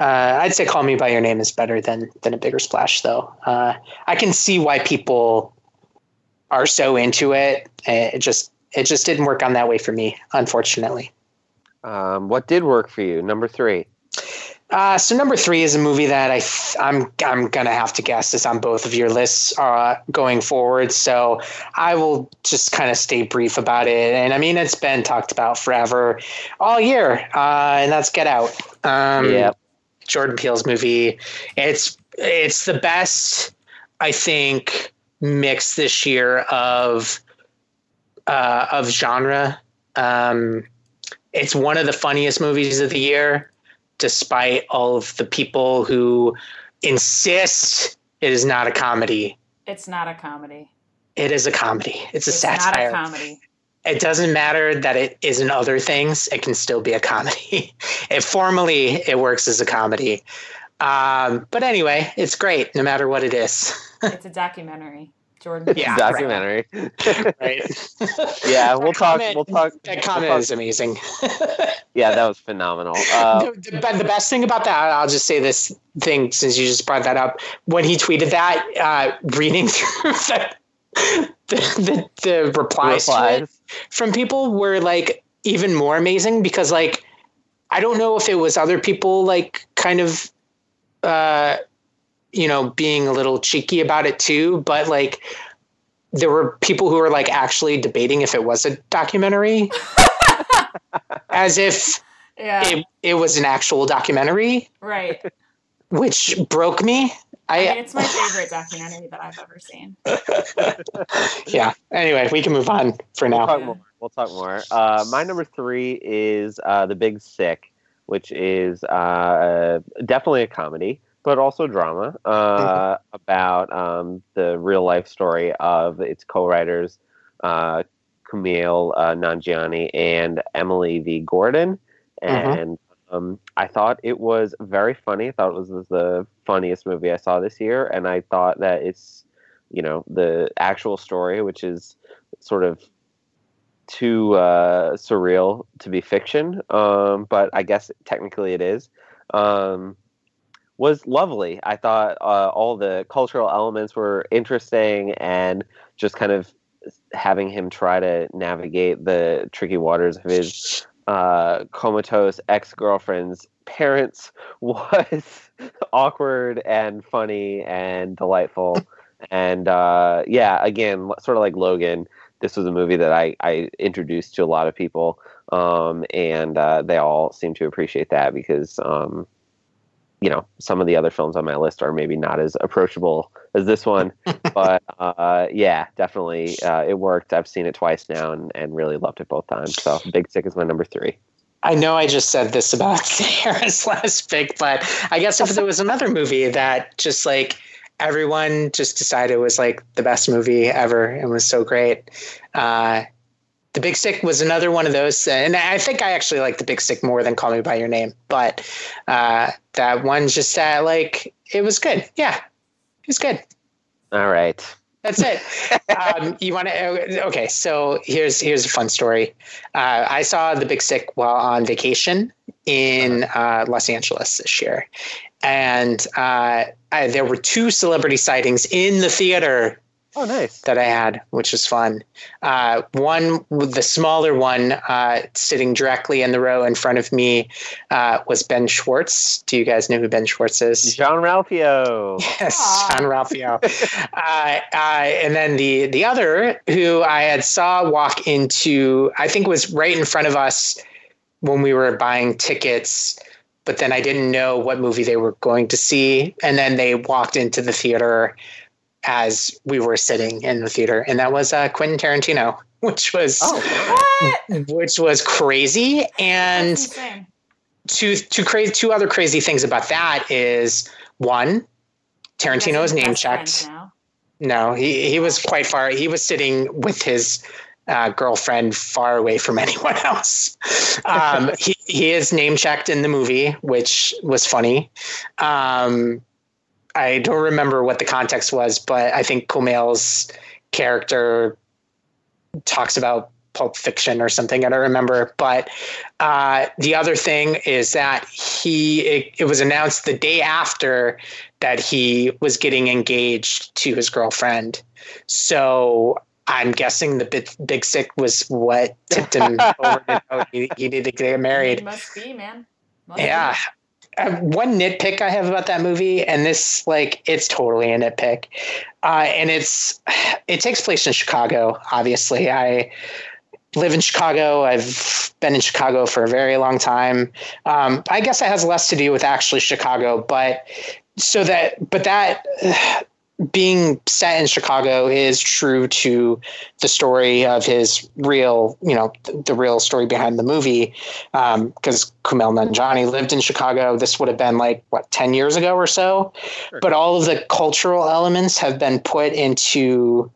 uh, I'd say "Call Me by Your Name" is better than than a bigger splash, though. Uh, I can see why people are so into it. It just it just didn't work on that way for me, unfortunately. Um, what did work for you? Number three. Uh, so number three is a movie that I th- I'm I'm gonna have to guess is on both of your lists uh, going forward. So I will just kind of stay brief about it. And I mean, it's been talked about forever, all year, uh, and that's Get Out. Um, yeah. Jordan Peele's movie. It's it's the best, I think, mix this year of uh, of genre. Um, it's one of the funniest movies of the year, despite all of the people who insist it is not a comedy. It's not a comedy. It is a comedy. It's a it's satire. Not a comedy it doesn't matter that it isn't other things. It can still be a comedy. it formally it works as a comedy. Um, but anyway, it's great no matter what it is. it's a documentary. Jordan. Yeah, documentary. right. yeah, we'll talk. Comment, we'll talk. That comment we'll talk. is amazing. yeah, that was phenomenal. Uh, the, the, the, best thing about that, I'll just say this thing since you just brought that up. When he tweeted that, uh, reading through the, the, the replies, replies. from people were like even more amazing because like I don't know if it was other people like kind of uh you know being a little cheeky about it too, but like there were people who were like actually debating if it was a documentary as if yeah. it, it was an actual documentary. Right. Which broke me. I, I mean, it's my favorite documentary that I've ever seen. yeah. Anyway, we can move on for now. We'll talk more. We'll talk more. Uh, my number three is uh, The Big Sick, which is uh, definitely a comedy, but also drama uh, mm-hmm. about um, the real life story of its co-writers, uh, Kumail uh, Nanjiani and Emily V. Gordon, mm-hmm. and. Mm-hmm um, I thought it was very funny. I thought it was the funniest movie I saw this year, and I thought that it's, you know, the actual story, which is sort of too uh, surreal to be fiction, um, but I guess technically it is. Um, was lovely. I thought uh, all the cultural elements were interesting, and just kind of having him try to navigate the tricky waters of his uh, comatose ex girlfriend's parents was awkward and funny and delightful. and uh, yeah, again, sort of like Logan, this was a movie that I, I introduced to a lot of people, um, and uh, they all seem to appreciate that because um, you know, some of the other films on my list are maybe not as approachable as this one, but uh, yeah, definitely uh, it worked. I've seen it twice now and, and really loved it both times. So Big Sick is my number three. I know I just said this about Sarah's last pick, but I guess if there was another movie that just like everyone just decided was like the best movie ever and was so great, uh, the Big Stick was another one of those, and I think I actually like the Big Stick more than Call Me by Your Name, but uh, that one just that like it was good. Yeah, it was good. All right. That's it. um, you want to? Okay, so here's here's a fun story. Uh, I saw The Big Stick while on vacation in uh, Los Angeles this year, and uh, I, there were two celebrity sightings in the theater Oh, nice. that I had, which was fun. Uh, one, the smaller one, uh, sitting directly in the row in front of me, uh, was Ben Schwartz. Do you guys know who Ben Schwartz is? Jean-Ralphio. Yes, Aw. Jean-Ralphio. uh, uh, and then the the other, who I had saw walk into, I think was right in front of us when we were buying tickets. But then I didn't know what movie they were going to see, and then they walked into the theater as we were sitting in the theater, and that was uh, Quentin Tarantino, which was Oh, which was crazy. And two two crazy two other crazy things about that is one, Tarantino is You guys are name checked. No, he he was quite far. He was sitting with his uh, girlfriend far away from anyone else. Um, he he is name checked in the movie, which was funny. Um, I don't remember what the context was, but I think Kumail's character talks about Pulp Fiction or something. I don't remember. But uh, the other thing is that he it, it was announced the day after that he was getting engaged to his girlfriend. So I'm guessing the big, big sick was what tipped him over to know he, he needed to get married. It must be, man. Must Yeah. Uh, one nitpick I have about that movie, and this like it's totally a nitpick, uh, and it's it takes place in Chicago. Obviously, I live in Chicago. I've been in Chicago for a very long time. Um, I guess it has less to do with actually Chicago, but so that but that being set in Chicago is true to the story of his real, you know, th- the real story behind the movie. Because Kumail Nanjiani lived in Chicago. This would have been like what ten years ago or so. Sure. But all of the cultural elements have been put into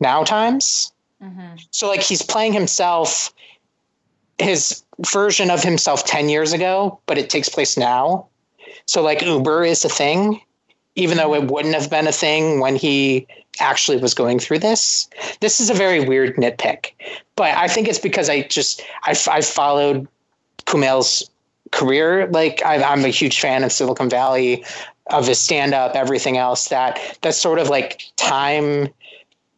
now times. Mhm. So like he's playing himself, his version of himself ten years ago, but it takes place now. So like Uber is a thing, even though it wouldn't have been a thing when he actually was going through this. This is a very weird nitpick, but I think it's because I just I I followed Kumail's career. Like I, I'm a huge fan of Silicon Valley, of his stand up, everything else. That that sort of like time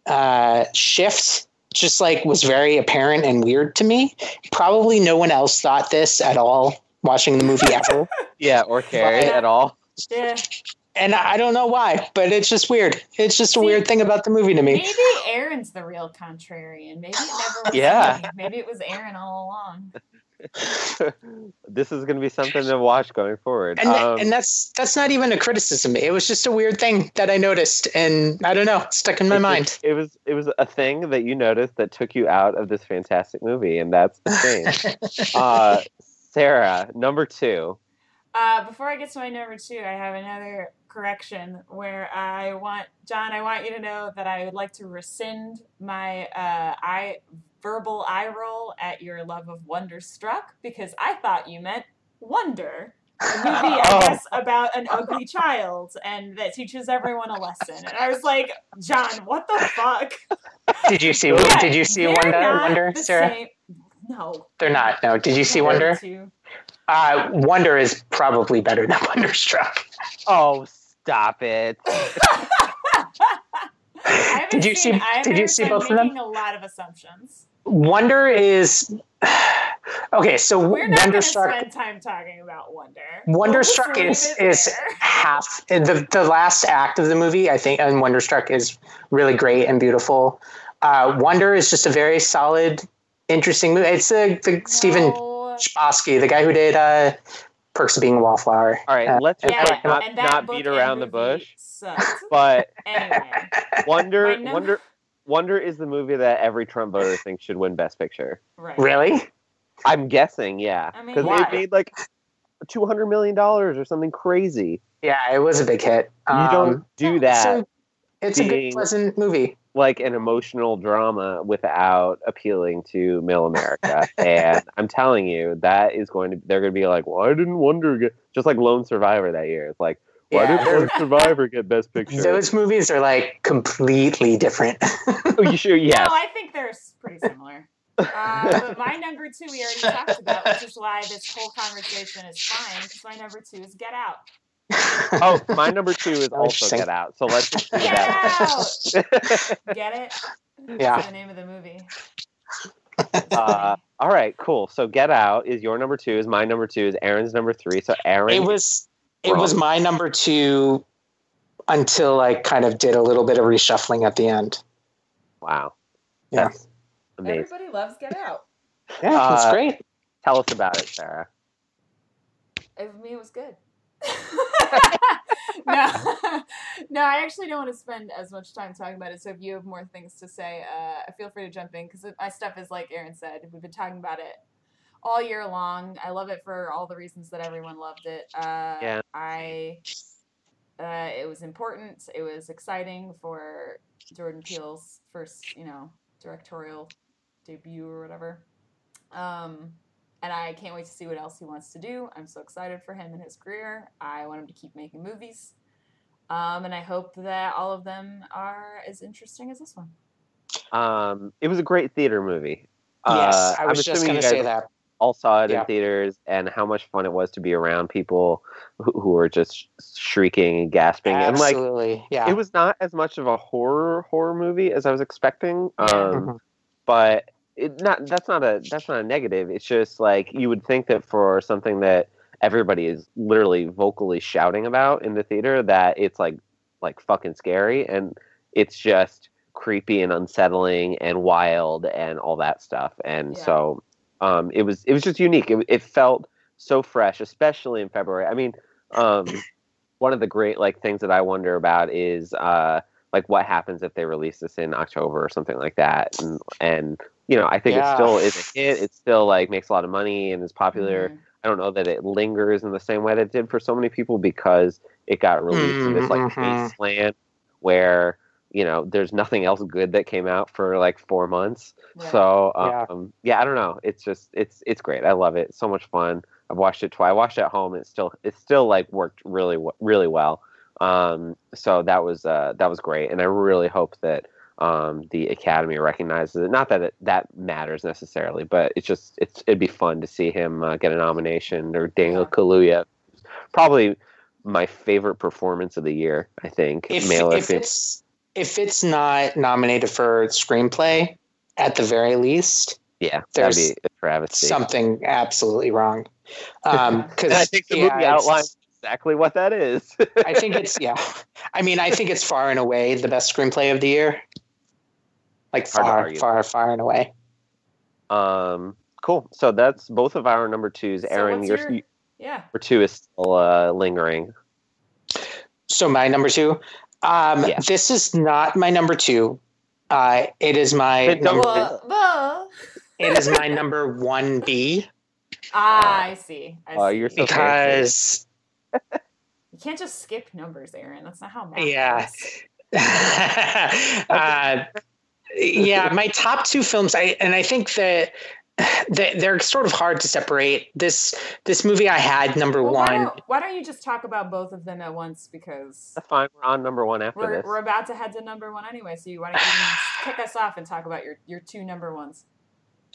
uh, shift just like was very apparent and weird to me. Probably no one else thought this at all watching the movie ever. yeah, or Carrie But- at all. Yeah. And I don't know why, but it's just weird. It's just a See, weird thing about the movie to me. Maybe Aaron's the real contrarian. Maybe it never was Yeah. me. Maybe it was Aaron all along. this is going to be something to watch going forward. And Um, and that's that's not even a criticism. It was just a weird thing that I noticed, and I don't know, stuck in my it mind. just- it was it was a thing that you noticed that took you out of this fantastic movie, and that's the thing. uh, Sarah, number two. Uh, before I get to my number two, I have another correction where I want John. I want you to know that I would like to rescind my uh, I verbal eye roll at your love of Wonderstruck because I thought you meant Wonder. A movie, I Oh. guess, about an ugly child and that teaches everyone a lesson. And I was like, John, what the fuck? Did you see? Yeah, did you see Wonder? Wonder, Sarah? same- No. They're not. No. Did you see Wonder? Uh, Wonder is probably better than Wonderstruck. Oh, stop it! Did you seen see- either, did you see both of them? making a lot of assumptions. Wonder is okay. So We're not Wonderstruck. spend time talking about Wonder. Wonderstruck We'll is just leave it is there. half the the last act of the movie. I think, and Wonderstruck is really great and beautiful. Uh, Wonder is just a very solid, interesting movie. It's uh, the Stephen No. Chbosky, the guy who did uh, Perks of Being a Wallflower. All right, Uh, let's just Yeah, like, not, not beat around the bush. sucked. But Anyway, Wonder, My Wonder, Wonder is the movie that every Trump voter thinks should win Best Picture. right. really? I'm guessing, yeah, I mean, because they made like two hundred million dollars or something crazy. Yeah, it was a big hit. You Um, don't do that So it's a good, pleasant movie. Like an emotional drama without appealing to male America. and I'm telling you, that is going to they're going to be like, why didn't Wonder get just like Lone Survivor that year? It's like, why Yeah, did they're- Lone Survivor get Best Picture? Those movies are like completely different. oh, you sure? Yeah. No, I think they're pretty similar. Uh, but my number two we already talked about, which is why this whole conversation is fine. Because my number two is Get Out. oh, my number two is also. Get Out. So let's just do Get that. Out. Get it? Yeah. That's the name of the movie. uh, all right, cool. So Get Out is your number two. Is my number two. Is Aaron's number three. So Aaron, it was it was my number two until I kind of did a little bit of reshuffling at the end. wow, Yeah. that's amazing. Everybody loves Get Out. Yeah, that's Uh, great. Tell us about it, Sarah. I mean, it was good. no, no, I actually don't want to spend as much time talking about it. So if you have more things to say, uh, feel free to jump in because my stuff is like Aaron said. We've been talking about it all year long. I love it for all the reasons that everyone loved it. Uh, Yeah. I. Uh, it was important. It was exciting for Jordan Peele's first, you know, directorial debut or whatever. Um, and I can't wait to see what else he wants to do. I'm so excited for him and his career. I want him to keep making movies. Um, and I hope that all of them are as interesting as this one. Um, it was a great theater movie. yes, Uh, I I'm was just assuming going you to say that. all saw it Yeah. in theaters, and how much fun it was to be around people who, who were just shrieking and gasping, and like Absolutely. yeah. it was not as much of a horror horror movie as I was expecting. Um, Mhm. but it not that's not a that's not a negative. It's just like you would think that for something that everybody is literally vocally shouting about in the theater, that it's like like fucking scary, and it's just creepy and unsettling and wild and all that stuff. And Yeah. so um, it was it was just unique. It, it felt so fresh, especially in February. I mean, um, one of the great like things that I wonder about is uh, like what happens if they release this in October or something like that. And and you know, I think it still is a hit. It still like makes a lot of money and is popular. Mhm. I don't know that it lingers in the same way that it did for so many people because it got released in this like Mhm. wasteland where you know there's nothing else good that came out for like four months. Yeah. So Yeah. um, yeah. I don't know. It's just it's it's great. I love it. It's so much fun. I've watched it twice. I watched it at home. It still it still like worked really really well. Um, so that was uh, that was great, and I really hope that um, the Academy recognizes it. Not that it, that matters necessarily, but it's just it's it'd be fun to see him uh, get a nomination or Daniel Yeah. Kaluuya. Probably my favorite performance of the year. I think if, male if it's if it's not nominated for screenplay, at the very least, Yeah, there's that'd be a travesty. something absolutely wrong. Um, because I think the movie outlines exactly what that is. I think it's yeah. I mean, I think it's far and away the best screenplay of the year. Like far, far, far and away. um, cool. So that's both of our number twos. So Aaron, what's your, your- your Yeah. number two is still uh, lingering. So my number two. Um, Yeah. This is not my number two. Uh, it is my But number, Whoa, whoa. it is my number one B Ah, I see. I Oh, see. you're so because You can't just skip numbers, Aaron. That's not how math Yeah. works. uh, yeah, my top two films, I and I think that they- they're sort of hard to separate. This this movie I had number Well, why, one. don't, why don't you just talk about both of them at once? Because That's fine. We're on number one after we're, this. we're about to head to number one anyway. So you want don't you even kick us off and talk about your, your two number ones?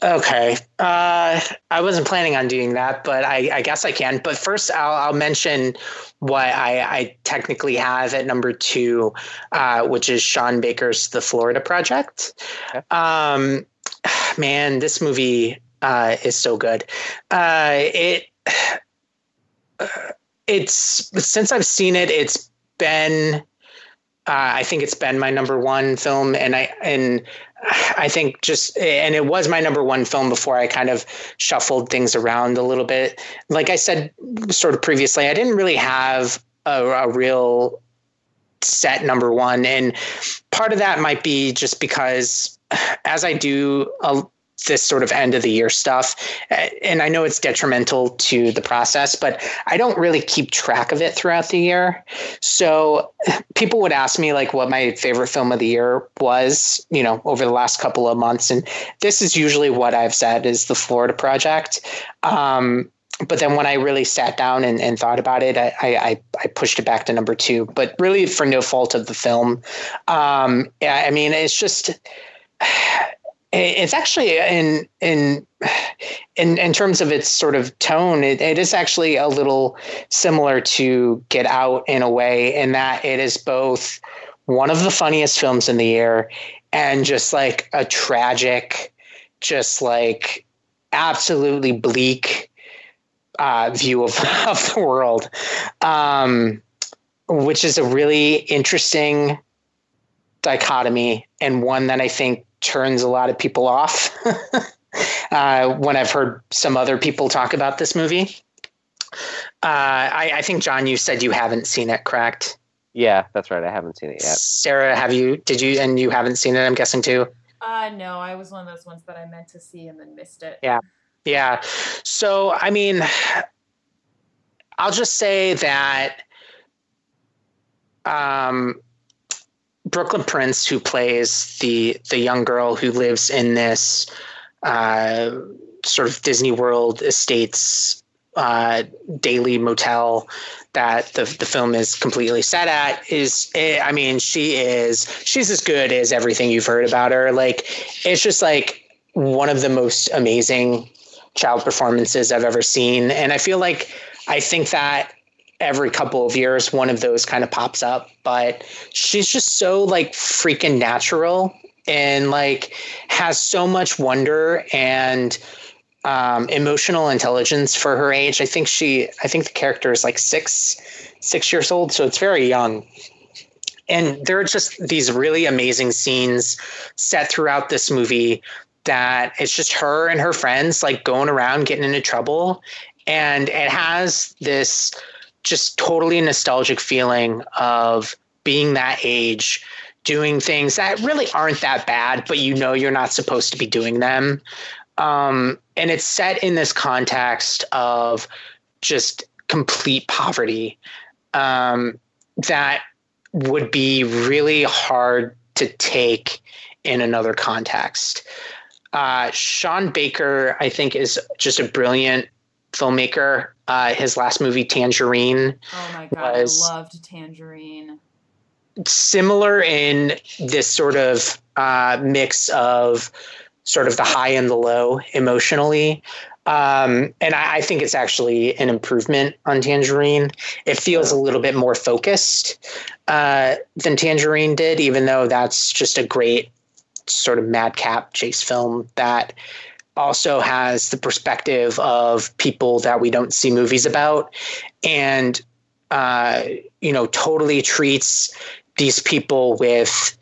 Okay, uh, I wasn't planning on doing that, but I, I guess I can. But first, I'll, I'll mention what I, I technically have at number two, uh, which is Sean Baker's The Florida Project. Okay. Um, man, this movie uh, is so good. Uh, it it's since I've seen it, it's been. Uh, I think it's been my number one film, and I and I think just and it was my number one film before I kind of shuffled things around a little bit. Like I said, sort of previously, I didn't really have a, a real set number one, and part of that might be just because as I do a, this sort of end of the year stuff. And I know it's detrimental to the process, but I don't really keep track of it throughout the year. So people would ask me like what my favorite film of the year was, you know, over the last couple of months. And this is usually what I've said is the Florida Project. Um, but then when I really sat down and, and thought about it, I, I, I, pushed it back to number two, but really for no fault of the film. Um, I mean, it's just, it's actually in in in in terms of its sort of tone it, it is actually a little similar to get out in a way in that it is both one of the funniest films in the year and just like a tragic just like absolutely bleak uh, view of, of the world um, which is a really interesting dichotomy and one that i think turns a lot of people off uh, when I've heard some other people talk about this movie. Uh, I, I, think John, you said you haven't seen it, correct? Yeah, that's right. I haven't seen it yet. Sarah, have you? Did you? And you haven't seen it? I'm guessing too. Uh, no, I was one of those ones that I meant to see and then missed it. Yeah, yeah. So I mean, I'll just say that um, Brooklyn Prince, who plays the the young girl who lives in this uh, sort of Disney World estates uh, daily motel that the the film is completely set at is eh, I mean she is she's as good as everything you've heard about her. Like it's just like one of the most amazing child performances I've ever seen. And I feel like I think that every couple of years one of those kind of pops up. But she's just so like freaking natural and like has so much wonder and um, emotional intelligence for her age. I think she i think the character is like six six years old so it's very young. And there are just these really amazing scenes set throughout this movie that it's just her and her friends like going around getting into trouble. And it has this just totally nostalgic feeling of being that age doing things that really aren't that bad but you know you're not supposed to be doing them. Um, and it's set in this context of just complete poverty um, that would be really hard to take in another context. Uh, sean baker i think is just a brilliant filmmaker. Uh, his last movie, Tangerine. Oh my god, was I loved Tangerine. Similar in this sort of uh, mix of sort of the high and the low emotionally. Um, and I, I, think it's actually an improvement on Tangerine. It feels a little bit more focused uh, than Tangerine did, even though that's just a great sort of madcap chase film that also has the perspective of people that we don't see movies about. And uh, you know totally treats these people with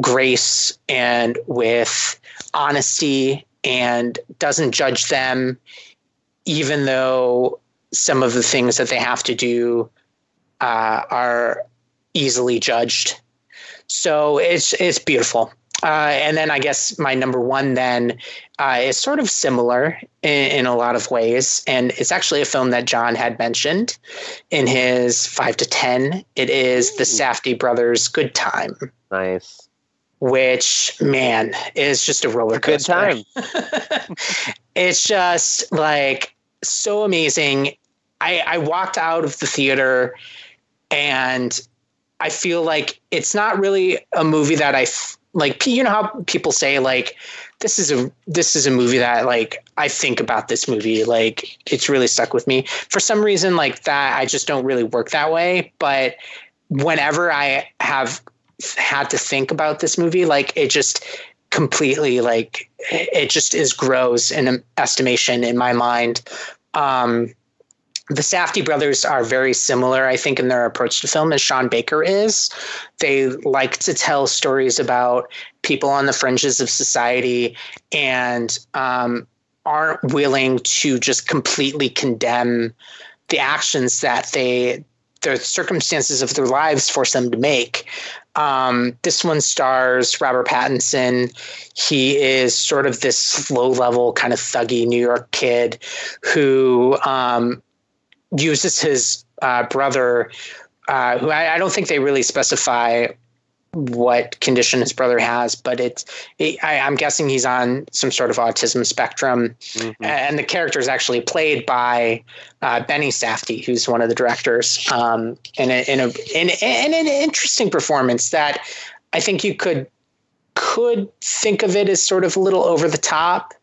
grace and with honesty and doesn't judge them even though some of the things that they have to do uh, are easily judged. So it's it's beautiful uh, and then I guess my number one then uh, is sort of similar in, in, a lot of ways. And it's actually a film that John had mentioned in his five to 10. It is the Safdie brothers' Good Time. Nice. Which, man, is just a roller coaster. Good time. it's just like so amazing. I, I walked out of the theater and I feel like it's not really a movie that I like you know how people say like this is a this is a movie that like I think about this movie like it's really stuck with me. For some reason like that I just don't really work that way. But whenever I have had to think about this movie like it just completely like it just is grows in estimation in my mind. Um the Safdie brothers are very similar, I think, in their approach to film as Sean Baker is. They like to tell stories about people on the fringes of society and um, aren't willing to just completely condemn the actions that they the circumstances of their lives force them to make. Um, this one stars Robert Pattinson. He is sort of this low level, kind of thuggy New York kid who um, uses his uh, brother, uh, who I, I, don't think they really specify what condition his brother has, but it's it, I, am guessing he's on some sort of autism spectrum, mm-hmm. and the character is actually played by uh, Benny Safdie, who's one of the directors, um, in, a, in, a, in, in an interesting performance that I think you could could think of it as sort of a little over the top,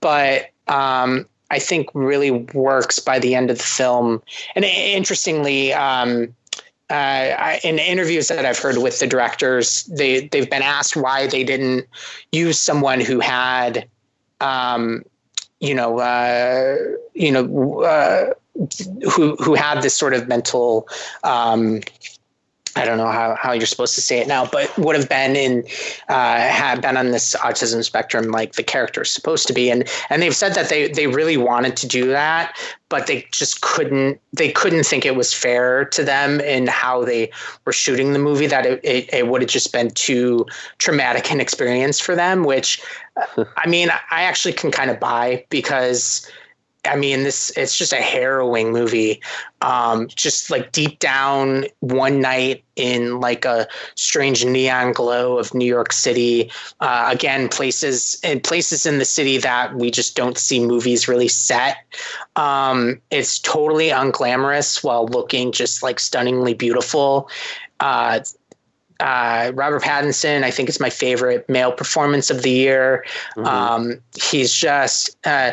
but um, I think really works by the end of the film. And interestingly. Um, uh, I, in interviews that I've heard with the directors, they they've been asked why they didn't use someone who had, um, you know, uh, you know, uh, who who had this sort of mental um, I don't know how, how you're supposed to say it now, but would have been in uh, had been on this autism spectrum like the character is supposed to be, and and they've said that they they really wanted to do that, but they just couldn't they couldn't think it was fair to them in how they were shooting the movie that it, it, it would have just been too traumatic an experience for them. Which, I mean, I actually can kind of buy because I mean, this it's just a harrowing movie. Um, just like deep down, one night in like a strange neon glow of New York City. Uh, again, places and places in the city that we just don't see movies really set. Um, it's totally unglamorous while looking just like stunningly beautiful. Uh, uh, Robert Pattinson, I think, is my favorite male performance of the year. Mm-hmm. Um, he's just, uh,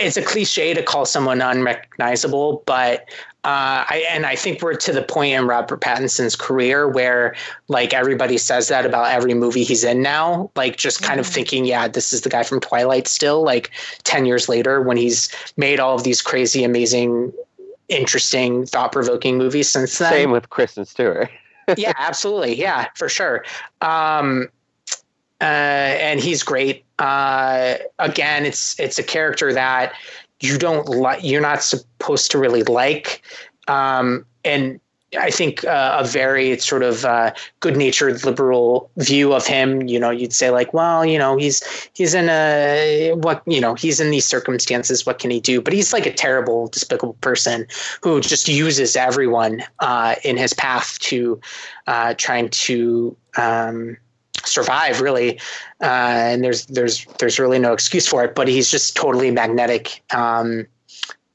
it's a cliche to call someone unrecognizable, but uh, I, and I think we're to the point in Robert Pattinson's career where like everybody says that about every movie he's in now, like just kind mm-hmm. of thinking, yeah, this is the guy from Twilight still, like 10 years later when he's made all of these crazy, amazing, interesting, thought provoking movies since then. Same with Kristen Stewart yeah, absolutely. Yeah, for sure. Um, uh, and he's great. Uh, again, it's it's a character that you don't like. You're not supposed to really like. Um, and I think uh, a very sort of uh, good-natured liberal view of him. You know, you'd say like, well, you know, he's he's in a what you know he's in these circumstances. What can he do? But he's like a terrible, despicable person who just uses everyone uh, in his path to uh, trying to. Um, survive really uh, and there's there's there's really no excuse for it but he's just totally magnetic um,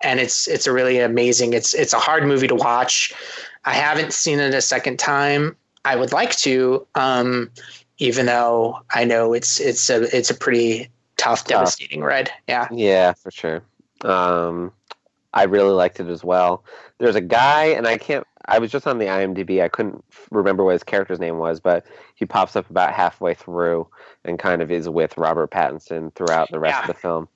and it's it's a really amazing it's it's a hard movie to watch I haven't seen it a second time. I would like to, um, even though I know it's it's a it's a pretty tough, devastating read. Yeah. Yeah, for sure. Um, I really liked it as well. There's a guy, and I can't. I was just on the IMDb. I couldn't remember what his character's name was, but he pops up about halfway through and kind of is with Robert Pattinson throughout the rest yeah. of the film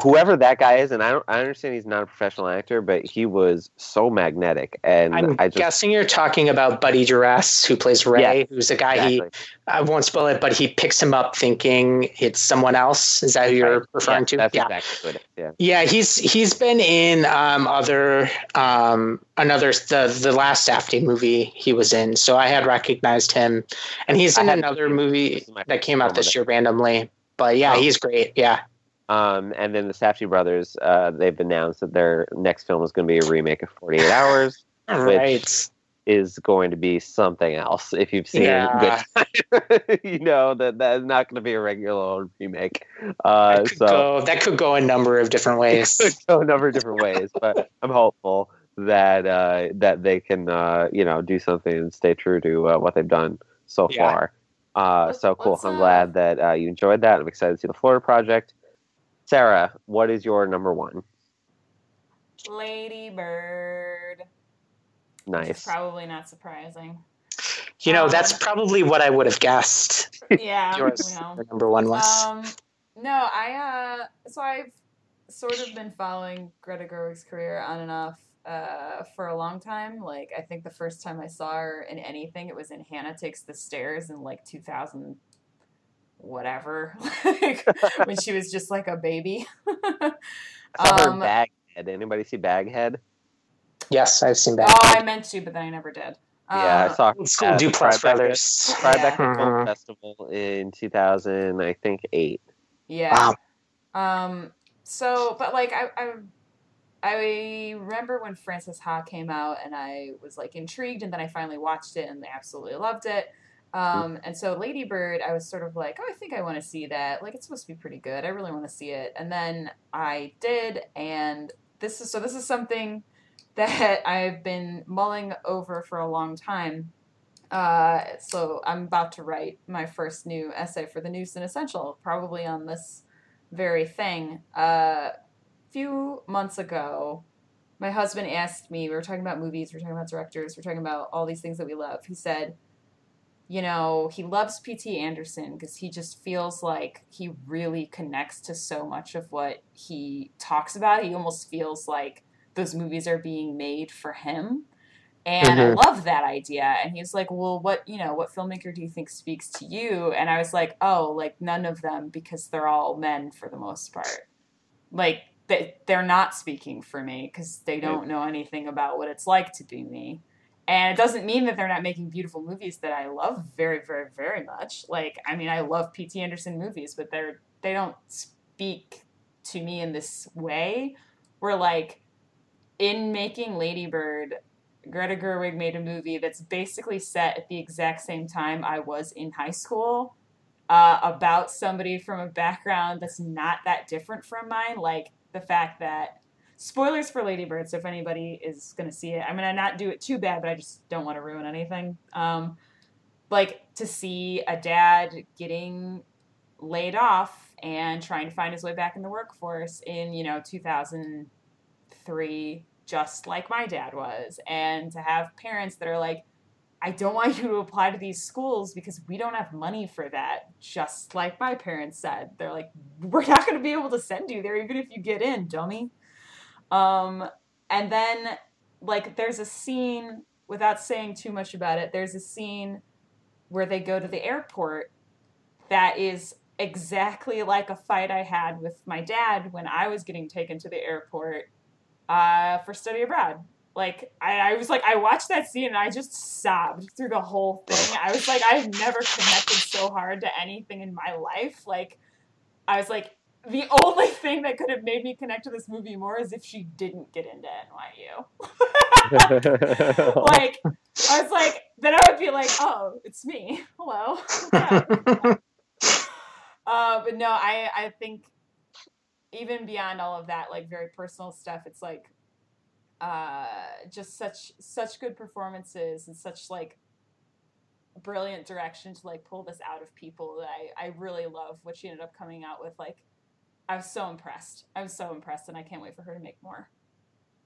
whoever that guy is, and I don't, I understand he's not a professional actor, but he was so magnetic. And I'm I just, guessing you're talking about Buddy Duress, who plays Ray, yeah, who's the guy exactly. he. I won't spoil it, but he picks him up thinking it's someone else. Is that who you're referring yeah, to? Yeah. exactly what it is. Yeah. Yeah, he's he's been in um, other um, another the the last Safdie movie he was in, so I had recognized him, and he's in another movie that came out this year randomly. But yeah, oh. he's great. Yeah. Um, and then the Safdie brothers, uh, they've announced that their next film is going to be a remake of 48 Hours, right. which is going to be something else. If you've seen yeah. it, you know that that is not going to be a regular old remake. Uh, that so go, that could go a number of different ways. could go a number of different ways, but I'm hopeful that uh, that they can uh, you know do something and stay true to uh, what they've done so yeah. far. Uh, so cool. I'm glad that uh, you enjoyed that. I'm excited to see the Florida Project. Sarah, what is your number one? Lady Bird. Nice. Probably not surprising. You know, um, that's probably what I would have guessed. Yeah. Yours, number one was. Um, no, I uh, so I've sort of been following Greta Gerwig's career on and off uh, for a long time. Like I think the first time I saw her in anything, it was in Hannah Takes the Stairs in like 2000 whatever, like when she was just like a baby. I saw um, her Baghead. Anybody see Baghead? Yes, I've seen Bad. Oh, I meant to, but then I never did. Yeah, I Uh, saw Old uh, Duplass Brothers. Tribeca Yeah. Film Mhm. Festival in 2000, I think eight. Yeah. Wow. Um. So, but like, I, I, I remember when Frances Ha came out, and I was like intrigued, and then I finally watched it, and I absolutely loved it. Um, and so Lady Bird, I was sort of like, oh, I think I want to see that. Like, it's supposed to be pretty good. I really want to see it. And then I did, and this is so. This is something that I've been mulling over for a long time. Uh, so I'm about to write my first new essay for the Cinessential, probably on this very thing. Uh, a few months ago, my husband asked me, we were talking about movies, we were talking about directors, we are talking about all these things that we love. He said, you know, he loves P.T. Anderson because he just feels like he really connects to so much of what he talks about. He almost feels like those movies are being made for him. And Mhm. I love that idea. And he's like, Well, what, you know, what filmmaker do you think speaks to you? And I was like, Oh, like none of them because they're all men for the most part. Like, they, they're not speaking for me because they don't know anything about what it's like to be me. And it doesn't mean that they're not making beautiful movies that I love very, very, very much. Like, I mean, I love P.T. Anderson movies, but they're they don't speak to me in this way. Where like in making Lady Bird, Greta Gerwig made a movie that's basically set at the exact same time I was in high school, uh, about somebody from a background that's not that different from mine. Like the fact that spoilers for Lady Bird. So if anybody is going to see it, I'm going to not do it too bad, but I just don't want to ruin anything. Um, like to see a dad getting laid off and trying to find his way back in the workforce in you know 2003 just like my dad was and to have parents that are like I don't want you to apply to these schools because we don't have money for that. Just like my parents said, they're like, we're not going to be able to send you there even if you get in, dummy. Um, and then, like, there's a scene, without saying too much about it, there's a scene where they go to the airport that is exactly like a fight I had with my dad when I was getting taken to the airport uh, for study abroad. Like I, I was like I watched that scene and I just sobbed through the whole thing. I was like I've never connected so hard to anything in my life. Like I was like the only thing that could have made me connect to this movie more is if she didn't get into NYU. like I was like then I would be like oh it's me. Hello. Uh, but no I I think even beyond all of that like very personal stuff it's like uh, just such such good performances and such like brilliant direction to like pull this out of people that I, I really love what she ended up coming out with like I was so impressed I was so impressed and I can't wait for her to make more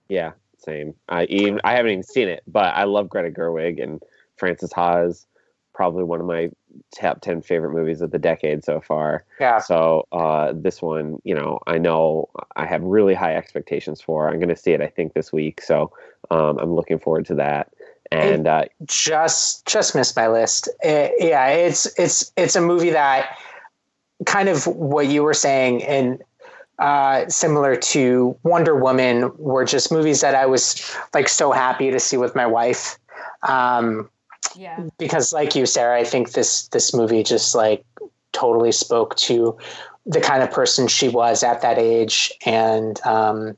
yeah, same. I even I haven't even seen it, but I love Greta Gerwig and Frances Ha is probably one of my top ten favorite movies of the decade so far. Yeah. So uh, this one, you know, I know I have really high expectations for. I'm going to see it, I think, this week. So um, I'm looking forward to that. And uh, just just missed my list. It, yeah, it's it's it's a movie that kind of what you were saying and uh, similar to Wonder Woman were just movies that I was like so happy to see with my wife. Um, yeah. because like you sarah i think this this movie just like totally spoke to the kind of person she was at that age. And um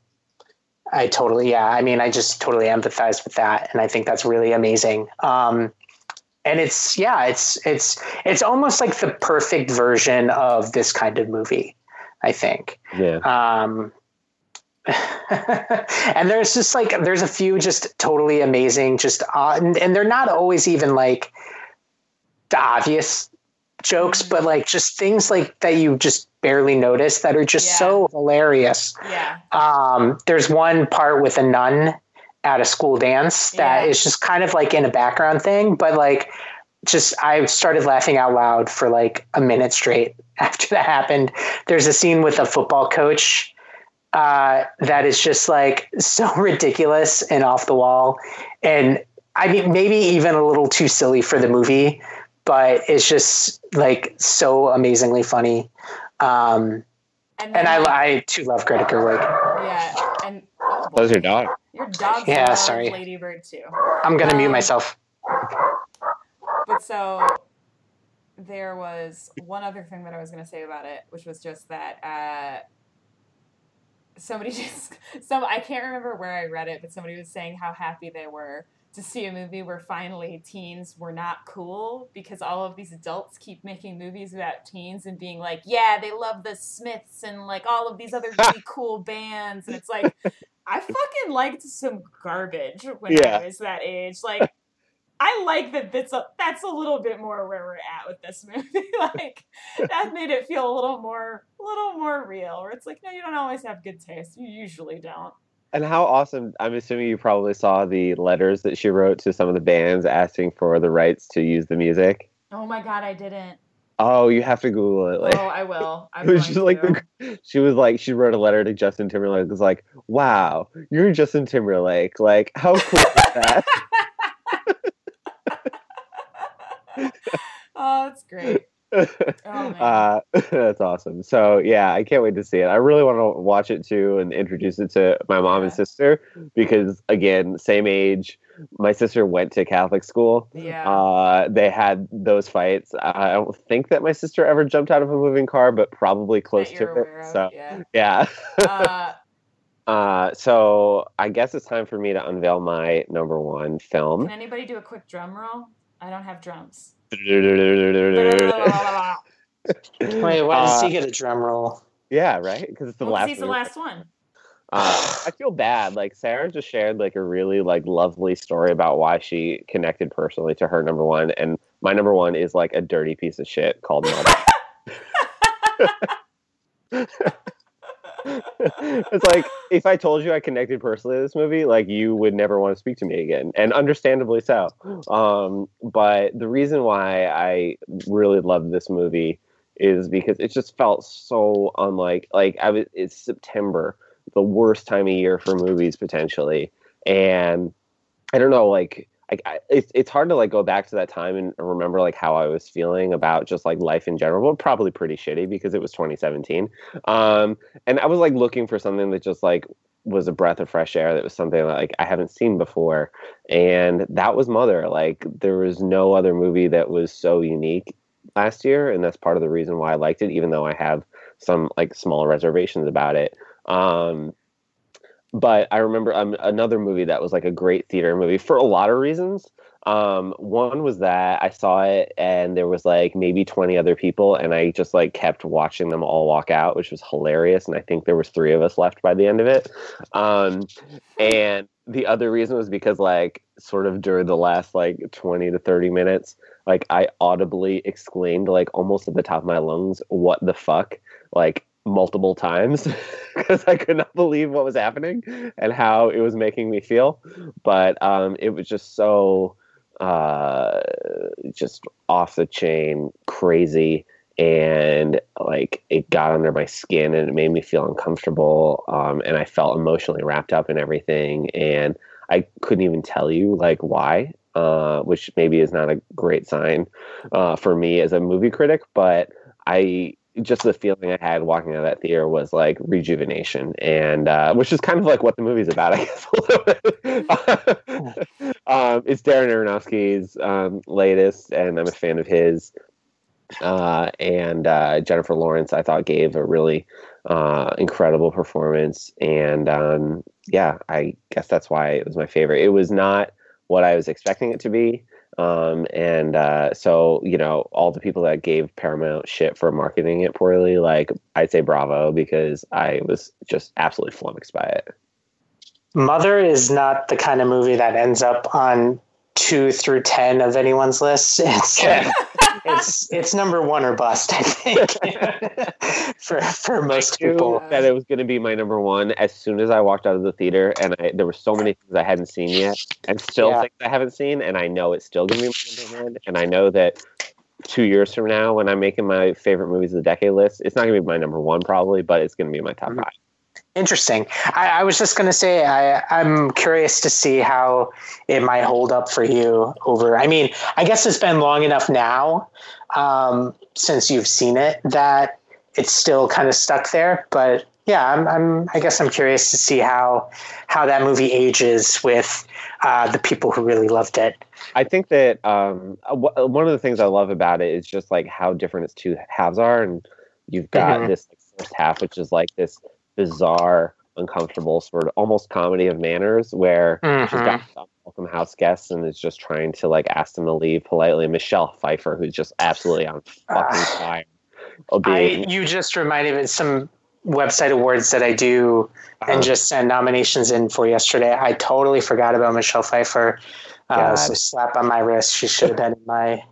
i totally yeah i mean i just totally empathize with that. And i think that's really amazing. Um and it's yeah it's it's it's almost like the perfect version of this kind of movie i think yeah, um, and there's just like there's a few just totally amazing, just uh, and, and they're not always even like the obvious jokes, but like just things like that you just barely notice that are just Yeah. so hilarious. yeah Um, there's one part with a nun at a school dance that Yeah. is just kind of like in a background thing, but like just I started laughing out loud for like a minute straight after that happened. There's a scene with a football coach uh, that is just like so ridiculous and off the wall, and I mean maybe even a little too silly for the movie, but it's just like so amazingly funny. Um, and, and I, I too love Greta Gerwig. yeah and. That was your dog. Your dog's Yeah, yeah, sorry. Lady Bird too. I'm gonna mute Um, myself. But so there was one other thing that I was going to say about it, which was just that uh, somebody just some I can't remember where I read it, but somebody was saying how happy they were to see a movie where finally teens were not cool because all of these adults keep making movies about teens and being like, yeah, they love the Smiths and like all of these other really cool bands, and it's like. I fucking liked some garbage when Yeah. I was that age. Like, I like that that's a, that's a little bit more where we're at with this movie. like that made it feel a little more a little more real. Where it's like, no, you don't always have good taste. You usually don't. And how awesome! I'm assuming you probably saw the letters that she wrote to some of the bands asking for the rights to use the music. Oh my god, I didn't. Oh, you have to Google it. Like, oh, I will. I'm it was just like the, she was like she wrote a letter to Justin Timberlake. It was like, "Wow, you're Justin Timberlake. Like, how cool is that?" oh, that's great. Oh man. uh, that's awesome. So yeah, I can't wait to see it. I really want to watch it too and introduce it to my mom and sister because again, same age. My sister went to Catholic school. yeah. Uh, they had those fights. I don't think that my sister ever jumped out of a moving car, but probably close to it. of, So yeah. yeah. Uh, Uh, so I guess it's time for me to unveil my number one film. can anybody do a quick drum roll? I don't have drums. Wait, why does uh, he get a drum roll? Yeah, right. Because it's the Well, 'cause last. he's the movie. last one. Uh, I feel bad. Like Sarah just shared like a really like lovely story about why she connected personally to her number one, and my number one is like a dirty piece of shit called Mother. it's like if I told you I connected personally to this movie, like you would never want to speak to me again, and understandably so. Um, but the reason why I really loved this movie is because it just felt so unlike like I was. It's September, the worst time of year for movies potentially, and I don't know, like. I, it's it's hard to like go back to that time and remember like how I was feeling about just like life in general, but probably pretty shitty because it was 2017. Um, and I was like looking for something that just like was a breath of fresh air that was something that, like I haven't seen before and that was Mother like there was no other movie that was so unique last year and that's part of the reason why I liked it even though I have some like small reservations about it um but I remember um, another movie that was like a great theater movie for a lot of reasons. Um one was that i saw it and there was like maybe 20 other people and i just like kept watching them all walk out which was hilarious and i think there was three of us left by the end of it. Um and the other reason was because like sort of during the last like 20 to 30 minutes like i audibly exclaimed like almost at the top of my lungs what the fuck? Like multiple times because i could not believe what was happening and how it was making me feel. But um it was just so uh just off the chain crazy. And like it got under my skin and it made me feel uncomfortable um and i felt emotionally wrapped up in everything. And i couldn't even tell you like why uh which maybe is not a great sign uh for me as a movie critic. But i just the feeling I had walking out of that theater was like rejuvenation, and uh, which is kind of like what the movie's about, I guess. A little bit. um, it's Darren Aronofsky's um, latest, and I'm a fan of his. Uh, and uh, Jennifer Lawrence, I thought, gave a really uh, incredible performance, and um, yeah, I guess that's why it was my favorite. It was not what I was expecting it to be. Um, and uh, so, you know, all the people that gave Paramount shit for marketing it poorly, like, I'd say bravo because I was just absolutely flummoxed by it. Mother is not the kind of movie that ends up on two through ten of anyone's list. It's Yeah. it's it's number one or bust, I think, for for most people. that it was going to be my number one as soon as I walked out of the theater, and I, there were so many things I hadn't seen yet, and still Yeah. things I haven't seen, and I know it's still going to be my number one, and I know that two years from now, when I'm making my favorite movies of the decade list, it's not going to be my number one probably, but it's going to be my top Mhm. five. Interesting. I, I was just going to say I, I'm curious to see how it might hold up for you over. I mean, I guess it's been long enough now um, since you've seen it that it's still kind of stuck there. But yeah, I'm, I'm. I guess I'm curious to see how how that movie ages with uh, the people who really loved it. I think that um, w- one of the things I love about it is just like how different its two halves are, and you've got Mhm. this first half, which is like this bizarre, uncomfortable sort of almost comedy of manners, where she's Mhm. got some welcome house guests and is just trying to like ask them to leave politely. Michelle Pfeiffer, who's just absolutely on fucking Ah. fire. I, being, you just reminded me of some website awards that I do and just send nominations in for yesterday. I totally forgot about Michelle Pfeiffer. Uh, so slap on my wrist. She should have been in my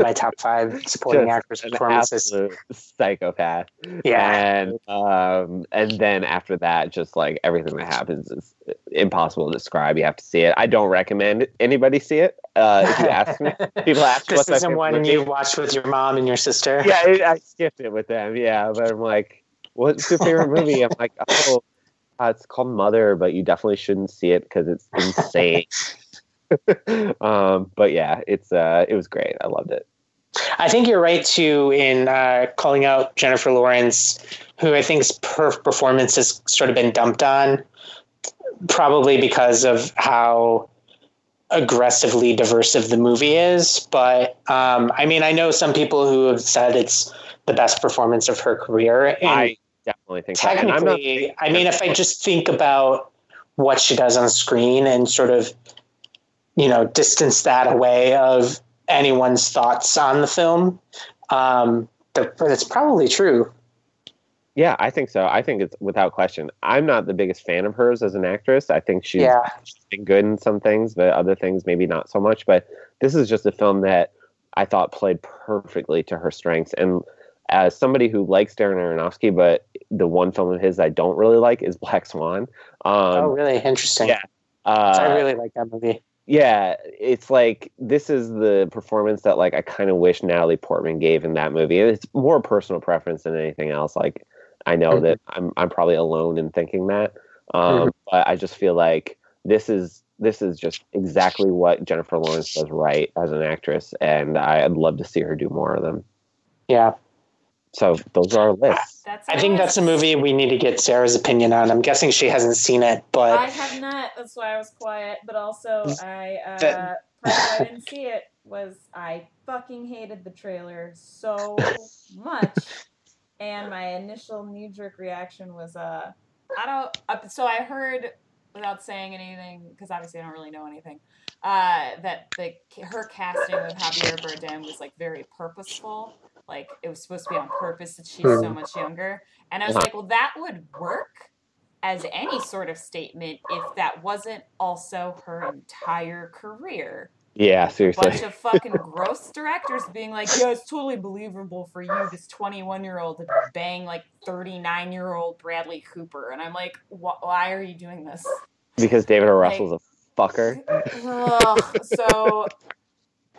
my top five supporting actress performances. psychopath. Yeah, and um, and then after that, just like everything that happens is impossible to describe. You have to see it. I don't recommend anybody see it. Uh, if you ask me, people ask this what's isn't one you watched with your mom and your sister. Yeah, I, I skipped it with them. Yeah, but I'm like, what's your favorite movie? I'm like, oh, uh, it's called Mother, but you definitely shouldn't see it because it's insane. um, but yeah, it's uh, it was great. I loved it. I think you're right too in uh, calling out Jennifer Lawrence, who I think's her performance has sort of been dumped on, probably because of how aggressively diversive the movie is. But um, I mean, I know some people who have said it's the best performance of her career, and I definitely think I'm not technically, I mean, if I just think about what she does on screen and sort of, you know, distance that away of anyone's thoughts on the film, um, that, that's probably true. Yeah, I think so. I think it's without question. I'm not the biggest fan of hers as an actress. I think she's, Yeah. she's been good in some things, but other things maybe not so much. But this is just a film that I thought played perfectly to her strengths. And as somebody who likes Darren Aronofsky, but the one film of his I don't really like is Black Swan. Um, oh, really interesting. yeah. uh, I really like that movie. Yeah, it's like this is the performance that like I kind of wish Natalie Portman gave in that movie. It's more personal preference than anything else. Like I know Mhm. that I'm I'm probably alone in thinking that, um, but I just feel like this is this is just exactly what Jennifer Lawrence does right as an actress, and I'd love to see her do more of them. Yeah. So those are our lists. That's I think that's a movie we need to get Sarah's opinion on. I'm guessing she hasn't seen it, but I have not. That's why I was quiet. But also, I uh, That- part of why I didn't see it was I fucking hated the trailer so much, and my initial knee jerk reaction was uh, I don't. Uh, so I heard without saying anything because obviously I don't really know anything. Uh, that the her casting of Javier Bardem was like very purposeful. Like it was supposed to be on purpose that she's so Hmm. much younger, and I was Uh-huh. like, well, that would work as any sort of statement if that wasn't also her entire career. Yeah, seriously. Bunch of fucking gross directors being like, yeah, it's totally believable for you, this 21 year old, to bang like 39 year old Bradley Cooper. And I'm like, why are you doing this? Because David O. Russell's a fucker. Ugh. so,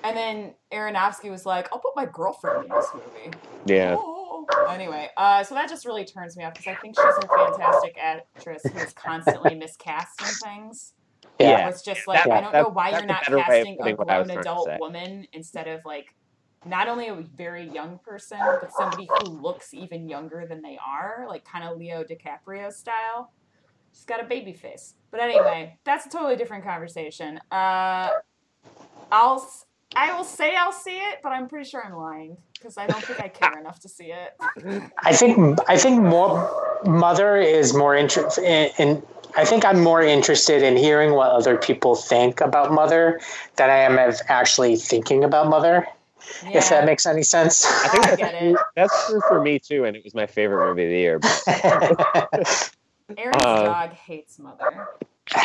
and then Aronofsky was like, I'll put my girlfriend in this movie. Yeah. Oh. Anyway, uh, so that just really turns me off because I think she's a fantastic actress who is constantly miscasting things. Yeah. It's just like That- I don't that- know why you're not better way of casting a putting what I was grown adult woman instead of like not only a very young person, but somebody who looks even younger than they are, like kind of Leo DiCaprio style. She's got a baby face. But anyway, that's a totally different conversation. Uh, I'll I will say I'll see it, but I'm pretty sure I'm lying because I don't think I care enough to see it. I think I think more Mother is more interested in, in. I think I'm more interested in hearing what other people think about Mother than I am of actually thinking about Mother. If that makes any sense. I think I that's get it. true, that's true for me too, and it was my favorite movie of the year. But Aaron's Uh, dog hates mother.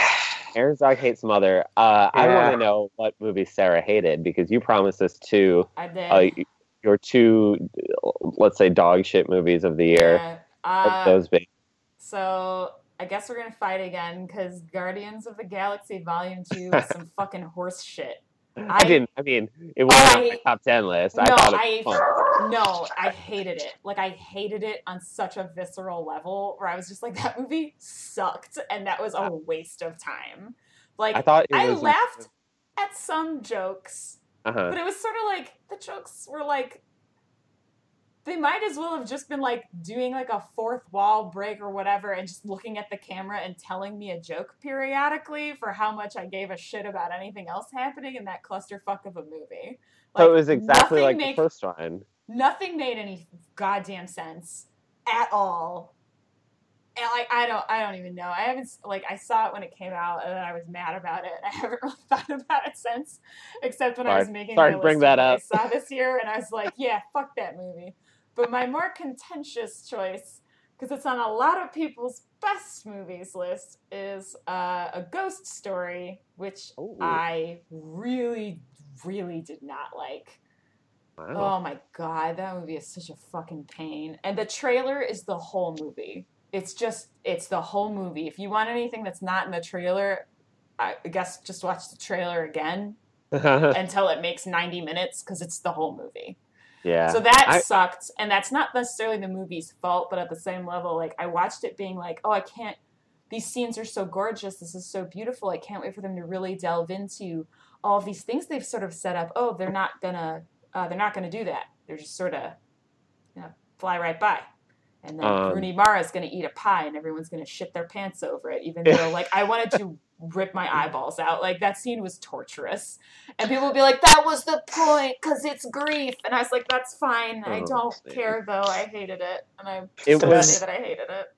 Aaron's dog hates mother. Uh, I want to know what movie Sarah hated because you promised us two, I did. uh, your two, let's say dog shit movies of the year. Yeah. Uh, those be? So I guess we're gonna fight again because Guardians of the Galaxy Volume Two is some fucking horse shit. I, didn't. I mean, it wasn't on my top ten list. I no, thought I it was fun. no, I hated it. Like I hated it on such a visceral level where I was just like, that movie sucked, and that was a waste of time. Like I thought it I laughed at some jokes, Uh-huh. but it was sort of like the jokes were like they might as well have just been like doing like a fourth wall break or whatever and just looking at the camera and telling me a joke periodically for how much I gave a shit about anything else happening in that clusterfuck of a movie. so it was exactly like the first one. Nothing made any goddamn sense at all. And like I don't I don't even know. I haven't like I saw it when it came out and then I was mad about it. I haven't really thought about it since, except when I was making sorry my bring that up. I saw this year, and I was like, yeah, fuck that movie. But my more contentious choice, because it's on a lot of people's best movies list, is uh, a Ghost Story, which Ooh. I really, really did not like. Wow. Oh my god, that movie is such a fucking pain. And the trailer is the whole movie. It's just it's the whole movie. If you want anything that's not in the trailer, I guess just watch the trailer again until it makes 90 minutes because it's the whole movie. Yeah. So that I- sucked, and that's not necessarily the movie's fault, but at the same level, like I watched it being like, oh, I can't. These scenes are so gorgeous. This is so beautiful. I can't wait for them to really delve into all these things they've sort of set up. Oh, they're not gonna. Uh, they're not gonna do that. They're just sort of, you know, fly right by. And then Um, Rooney Mara's gonna eat a pie, and everyone's gonna shit their pants over it. Even though, like, I wanted to rip my eyeballs out. Like that scene was torturous. And people would be like, that was the point because it's grief. And I was like, that's fine. I Oh, don't man. care though. I hated it. And I It still was- say that I hated it.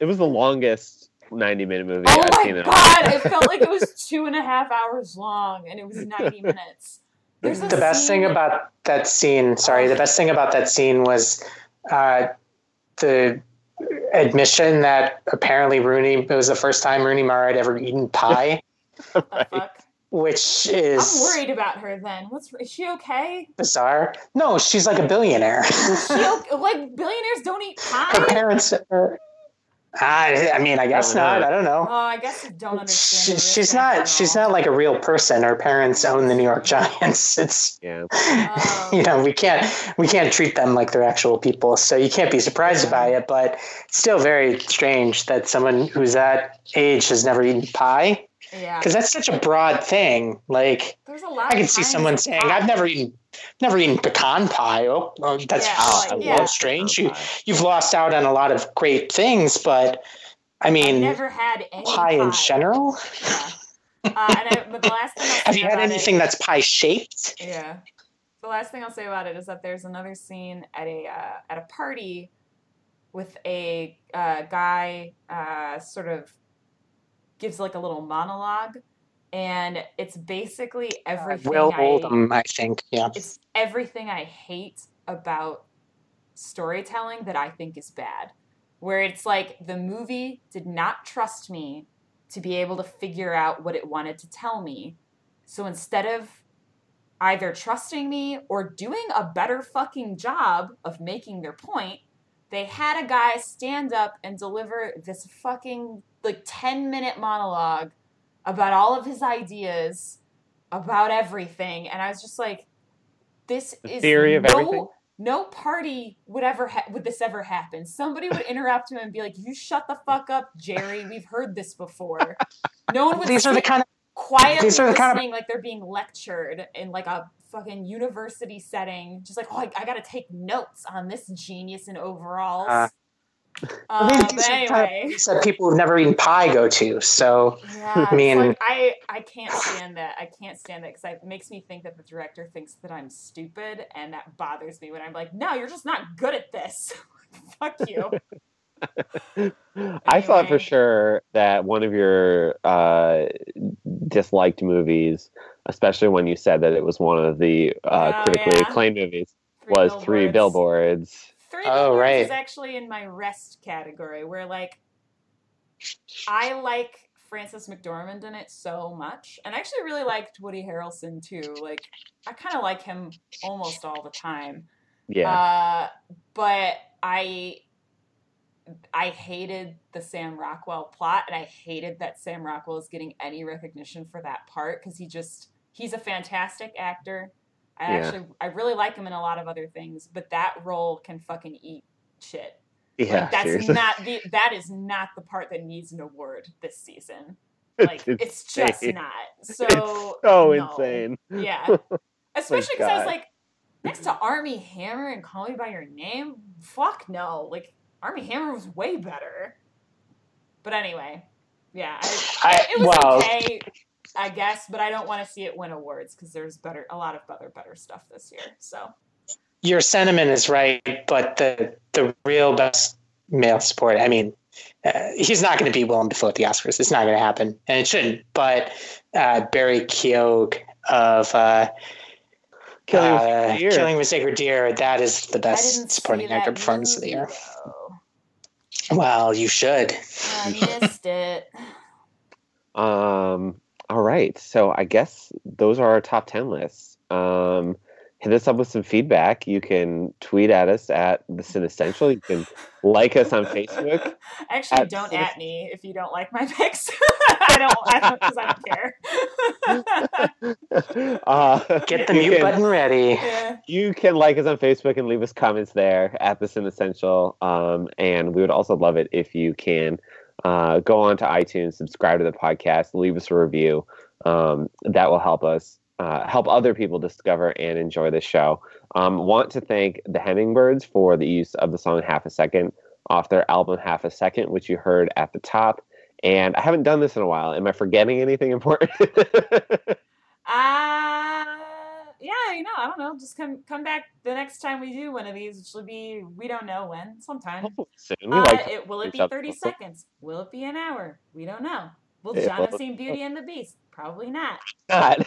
it was the longest 90 minute movie Oh I've my seen in a god! It felt like it was two and a half hours long and it was 90 minutes. There's The best thing about that scene, sorry, the best thing about that scene was uh, the admission that apparently Rooney, it was the first time Rooney Mara had ever eaten pie, The fuck? which is. I'm worried about her then. What's is she okay? bizarre. No, she's like a billionaire. She okay? like billionaires don't eat pie. Her parents are. I, I mean, I guess don't know. I don't know. Oh, I guess I don't understand. She, she's not. She's not like a real person. Her parents own the New York Giants. It's Yeah. Oh. you know we can't we can't treat them like they're actual people. So you can't be surprised by it. But it's still very strange that someone who's that age has never eaten pie Yeah. because that's such a broad thing. Like There's a lot. I of can see someone saying, pie. "I've never eaten." Never eaten pecan pie. Oh, oh, that's Yeah, oh, like, yeah. strange. You you've lost out on a lot of great things, but I mean, I've mean, never had any pie in general. Yeah. Uh, I, the last thing Have you had about it- anything that's pie shaped? Yeah. The last thing I'll say about it is that there's another scene at a uh, at a party with a uh, guy uh, sort of gives like a little monologue, and it's basically oh, everything Will I Oldham, I think. Yeah. it's everything I hate about storytelling that I think is bad. Where it's like the movie did not trust me to be able to figure out what it wanted to tell me. So instead of either trusting me or doing a better fucking job of making their point, they had a guy stand up and deliver this fucking like 10 minute monologue about all of his ideas about everything. And i was just like this The is theory of no, everything? no party would ever ha- would this ever happen. Somebody would interrupt him and be like you shut the fuck up jerry. We've heard this before. No one would These are the kind of quietly these are the kind of- like they're being lectured in like a fucking university setting. Just like oh i, I gotta take notes on this genius and overalls. Uh, um, these but are the kind of that people who've never eaten pie go to. So yeah, I mean- like, I I can't stand that. I can't stand that because it makes me think that the director thinks that I'm stupid, and that bothers me when I'm like, no, you're just not good at this. Fuck you. I thought for sure that one of your uh, disliked movies, especially when you said that it was one of the uh, Oh, critically yeah. acclaimed movies, was Three Billboards. Three Oh, right. is actually in my rest category, where like I like Frances McDormand in it so much, and I actually really liked Woody Harrelson too. Like I kind of like him almost all the time. Yeah. Uh, but I I hated the Sam Rockwell plot, and I hated that Sam Rockwell is getting any recognition for that part because he just he's a fantastic actor. I Yeah. actually I really like him in a lot of other things, but that role can fucking eat shit. yeah. like that's seriously. not the that is not the part that needs an award this season. Like it's, just not. So It's so no. insane. Yeah. Especially because I was like, Next to Armie Hammer and Call Me by Your Name? Fuck no. Like Armie Hammer was way better. But anyway, yeah, I, I, it was well, okay, I guess. But I don't want to see it win awards because there's better, a lot of other better stuff this year. So your sentiment is right, but the the real best male support. I mean, uh, he's not going to be Willem Dafoe at the Oscars. It's not going to happen, and it shouldn't. But uh, Barry Keoghan of uh, Killing with uh, Sacred Deer. Killing with Sacred Deer, that is the best supporting actor that performance of the year. though. Well, you should. I missed it. Um, all right. So I guess those are our top 10 lists. Um, hit us up with some feedback. You can tweet at us at the Cinessential. You can like us on Facebook. Actually, At don't Citi- at me if you don't like my picks. I don't. I don't because I don't care. uh, Get the mute can- button ready. yeah. You can like us on Facebook and leave us comments there at the Cinessential. Um, and we would also love it if you can uh, go on to iTunes, subscribe to the podcast, leave us a review. Um, that will help us uh, help other people discover and enjoy the show. Um, want to thank the Hummingbirds for the use of the song Half a Second off their album Half a Second, which you heard at the top. And I haven't done this in a while. Am I forgetting anything important? Uh, yeah, you know, I don't know. Just come come back the next time we do one of these, which will be we don't know when, sometime. Soon. We Uh, like it, will it be other. 30 seconds? Will it be an hour? We don't know. Will Yeah, John have seen Beauty and the Beast? Probably not. not.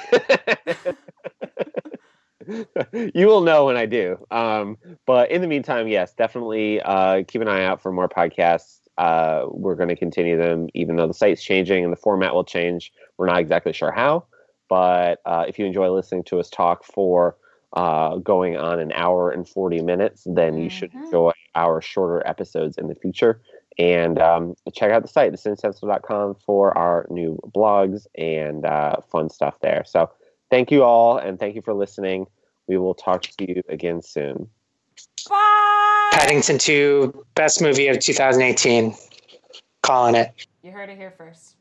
you will know when I do. Um, but in the meantime, yes, definitely uh, keep an eye out for more podcasts. Uh, we're going to continue them, even though the site's changing and the format will change. We're not exactly sure how. But uh, if you enjoy listening to us talk for uh, going on an hour and 40 minutes, then you should Mhm. enjoy our shorter episodes in the future. And um, check out the site, thecinessential.com, for our new blogs and uh, fun stuff there. So thank you all, and thank you for listening. We will talk to you again soon. Bye! Paddington 2, best movie of 2018. Calling it. You heard it here first.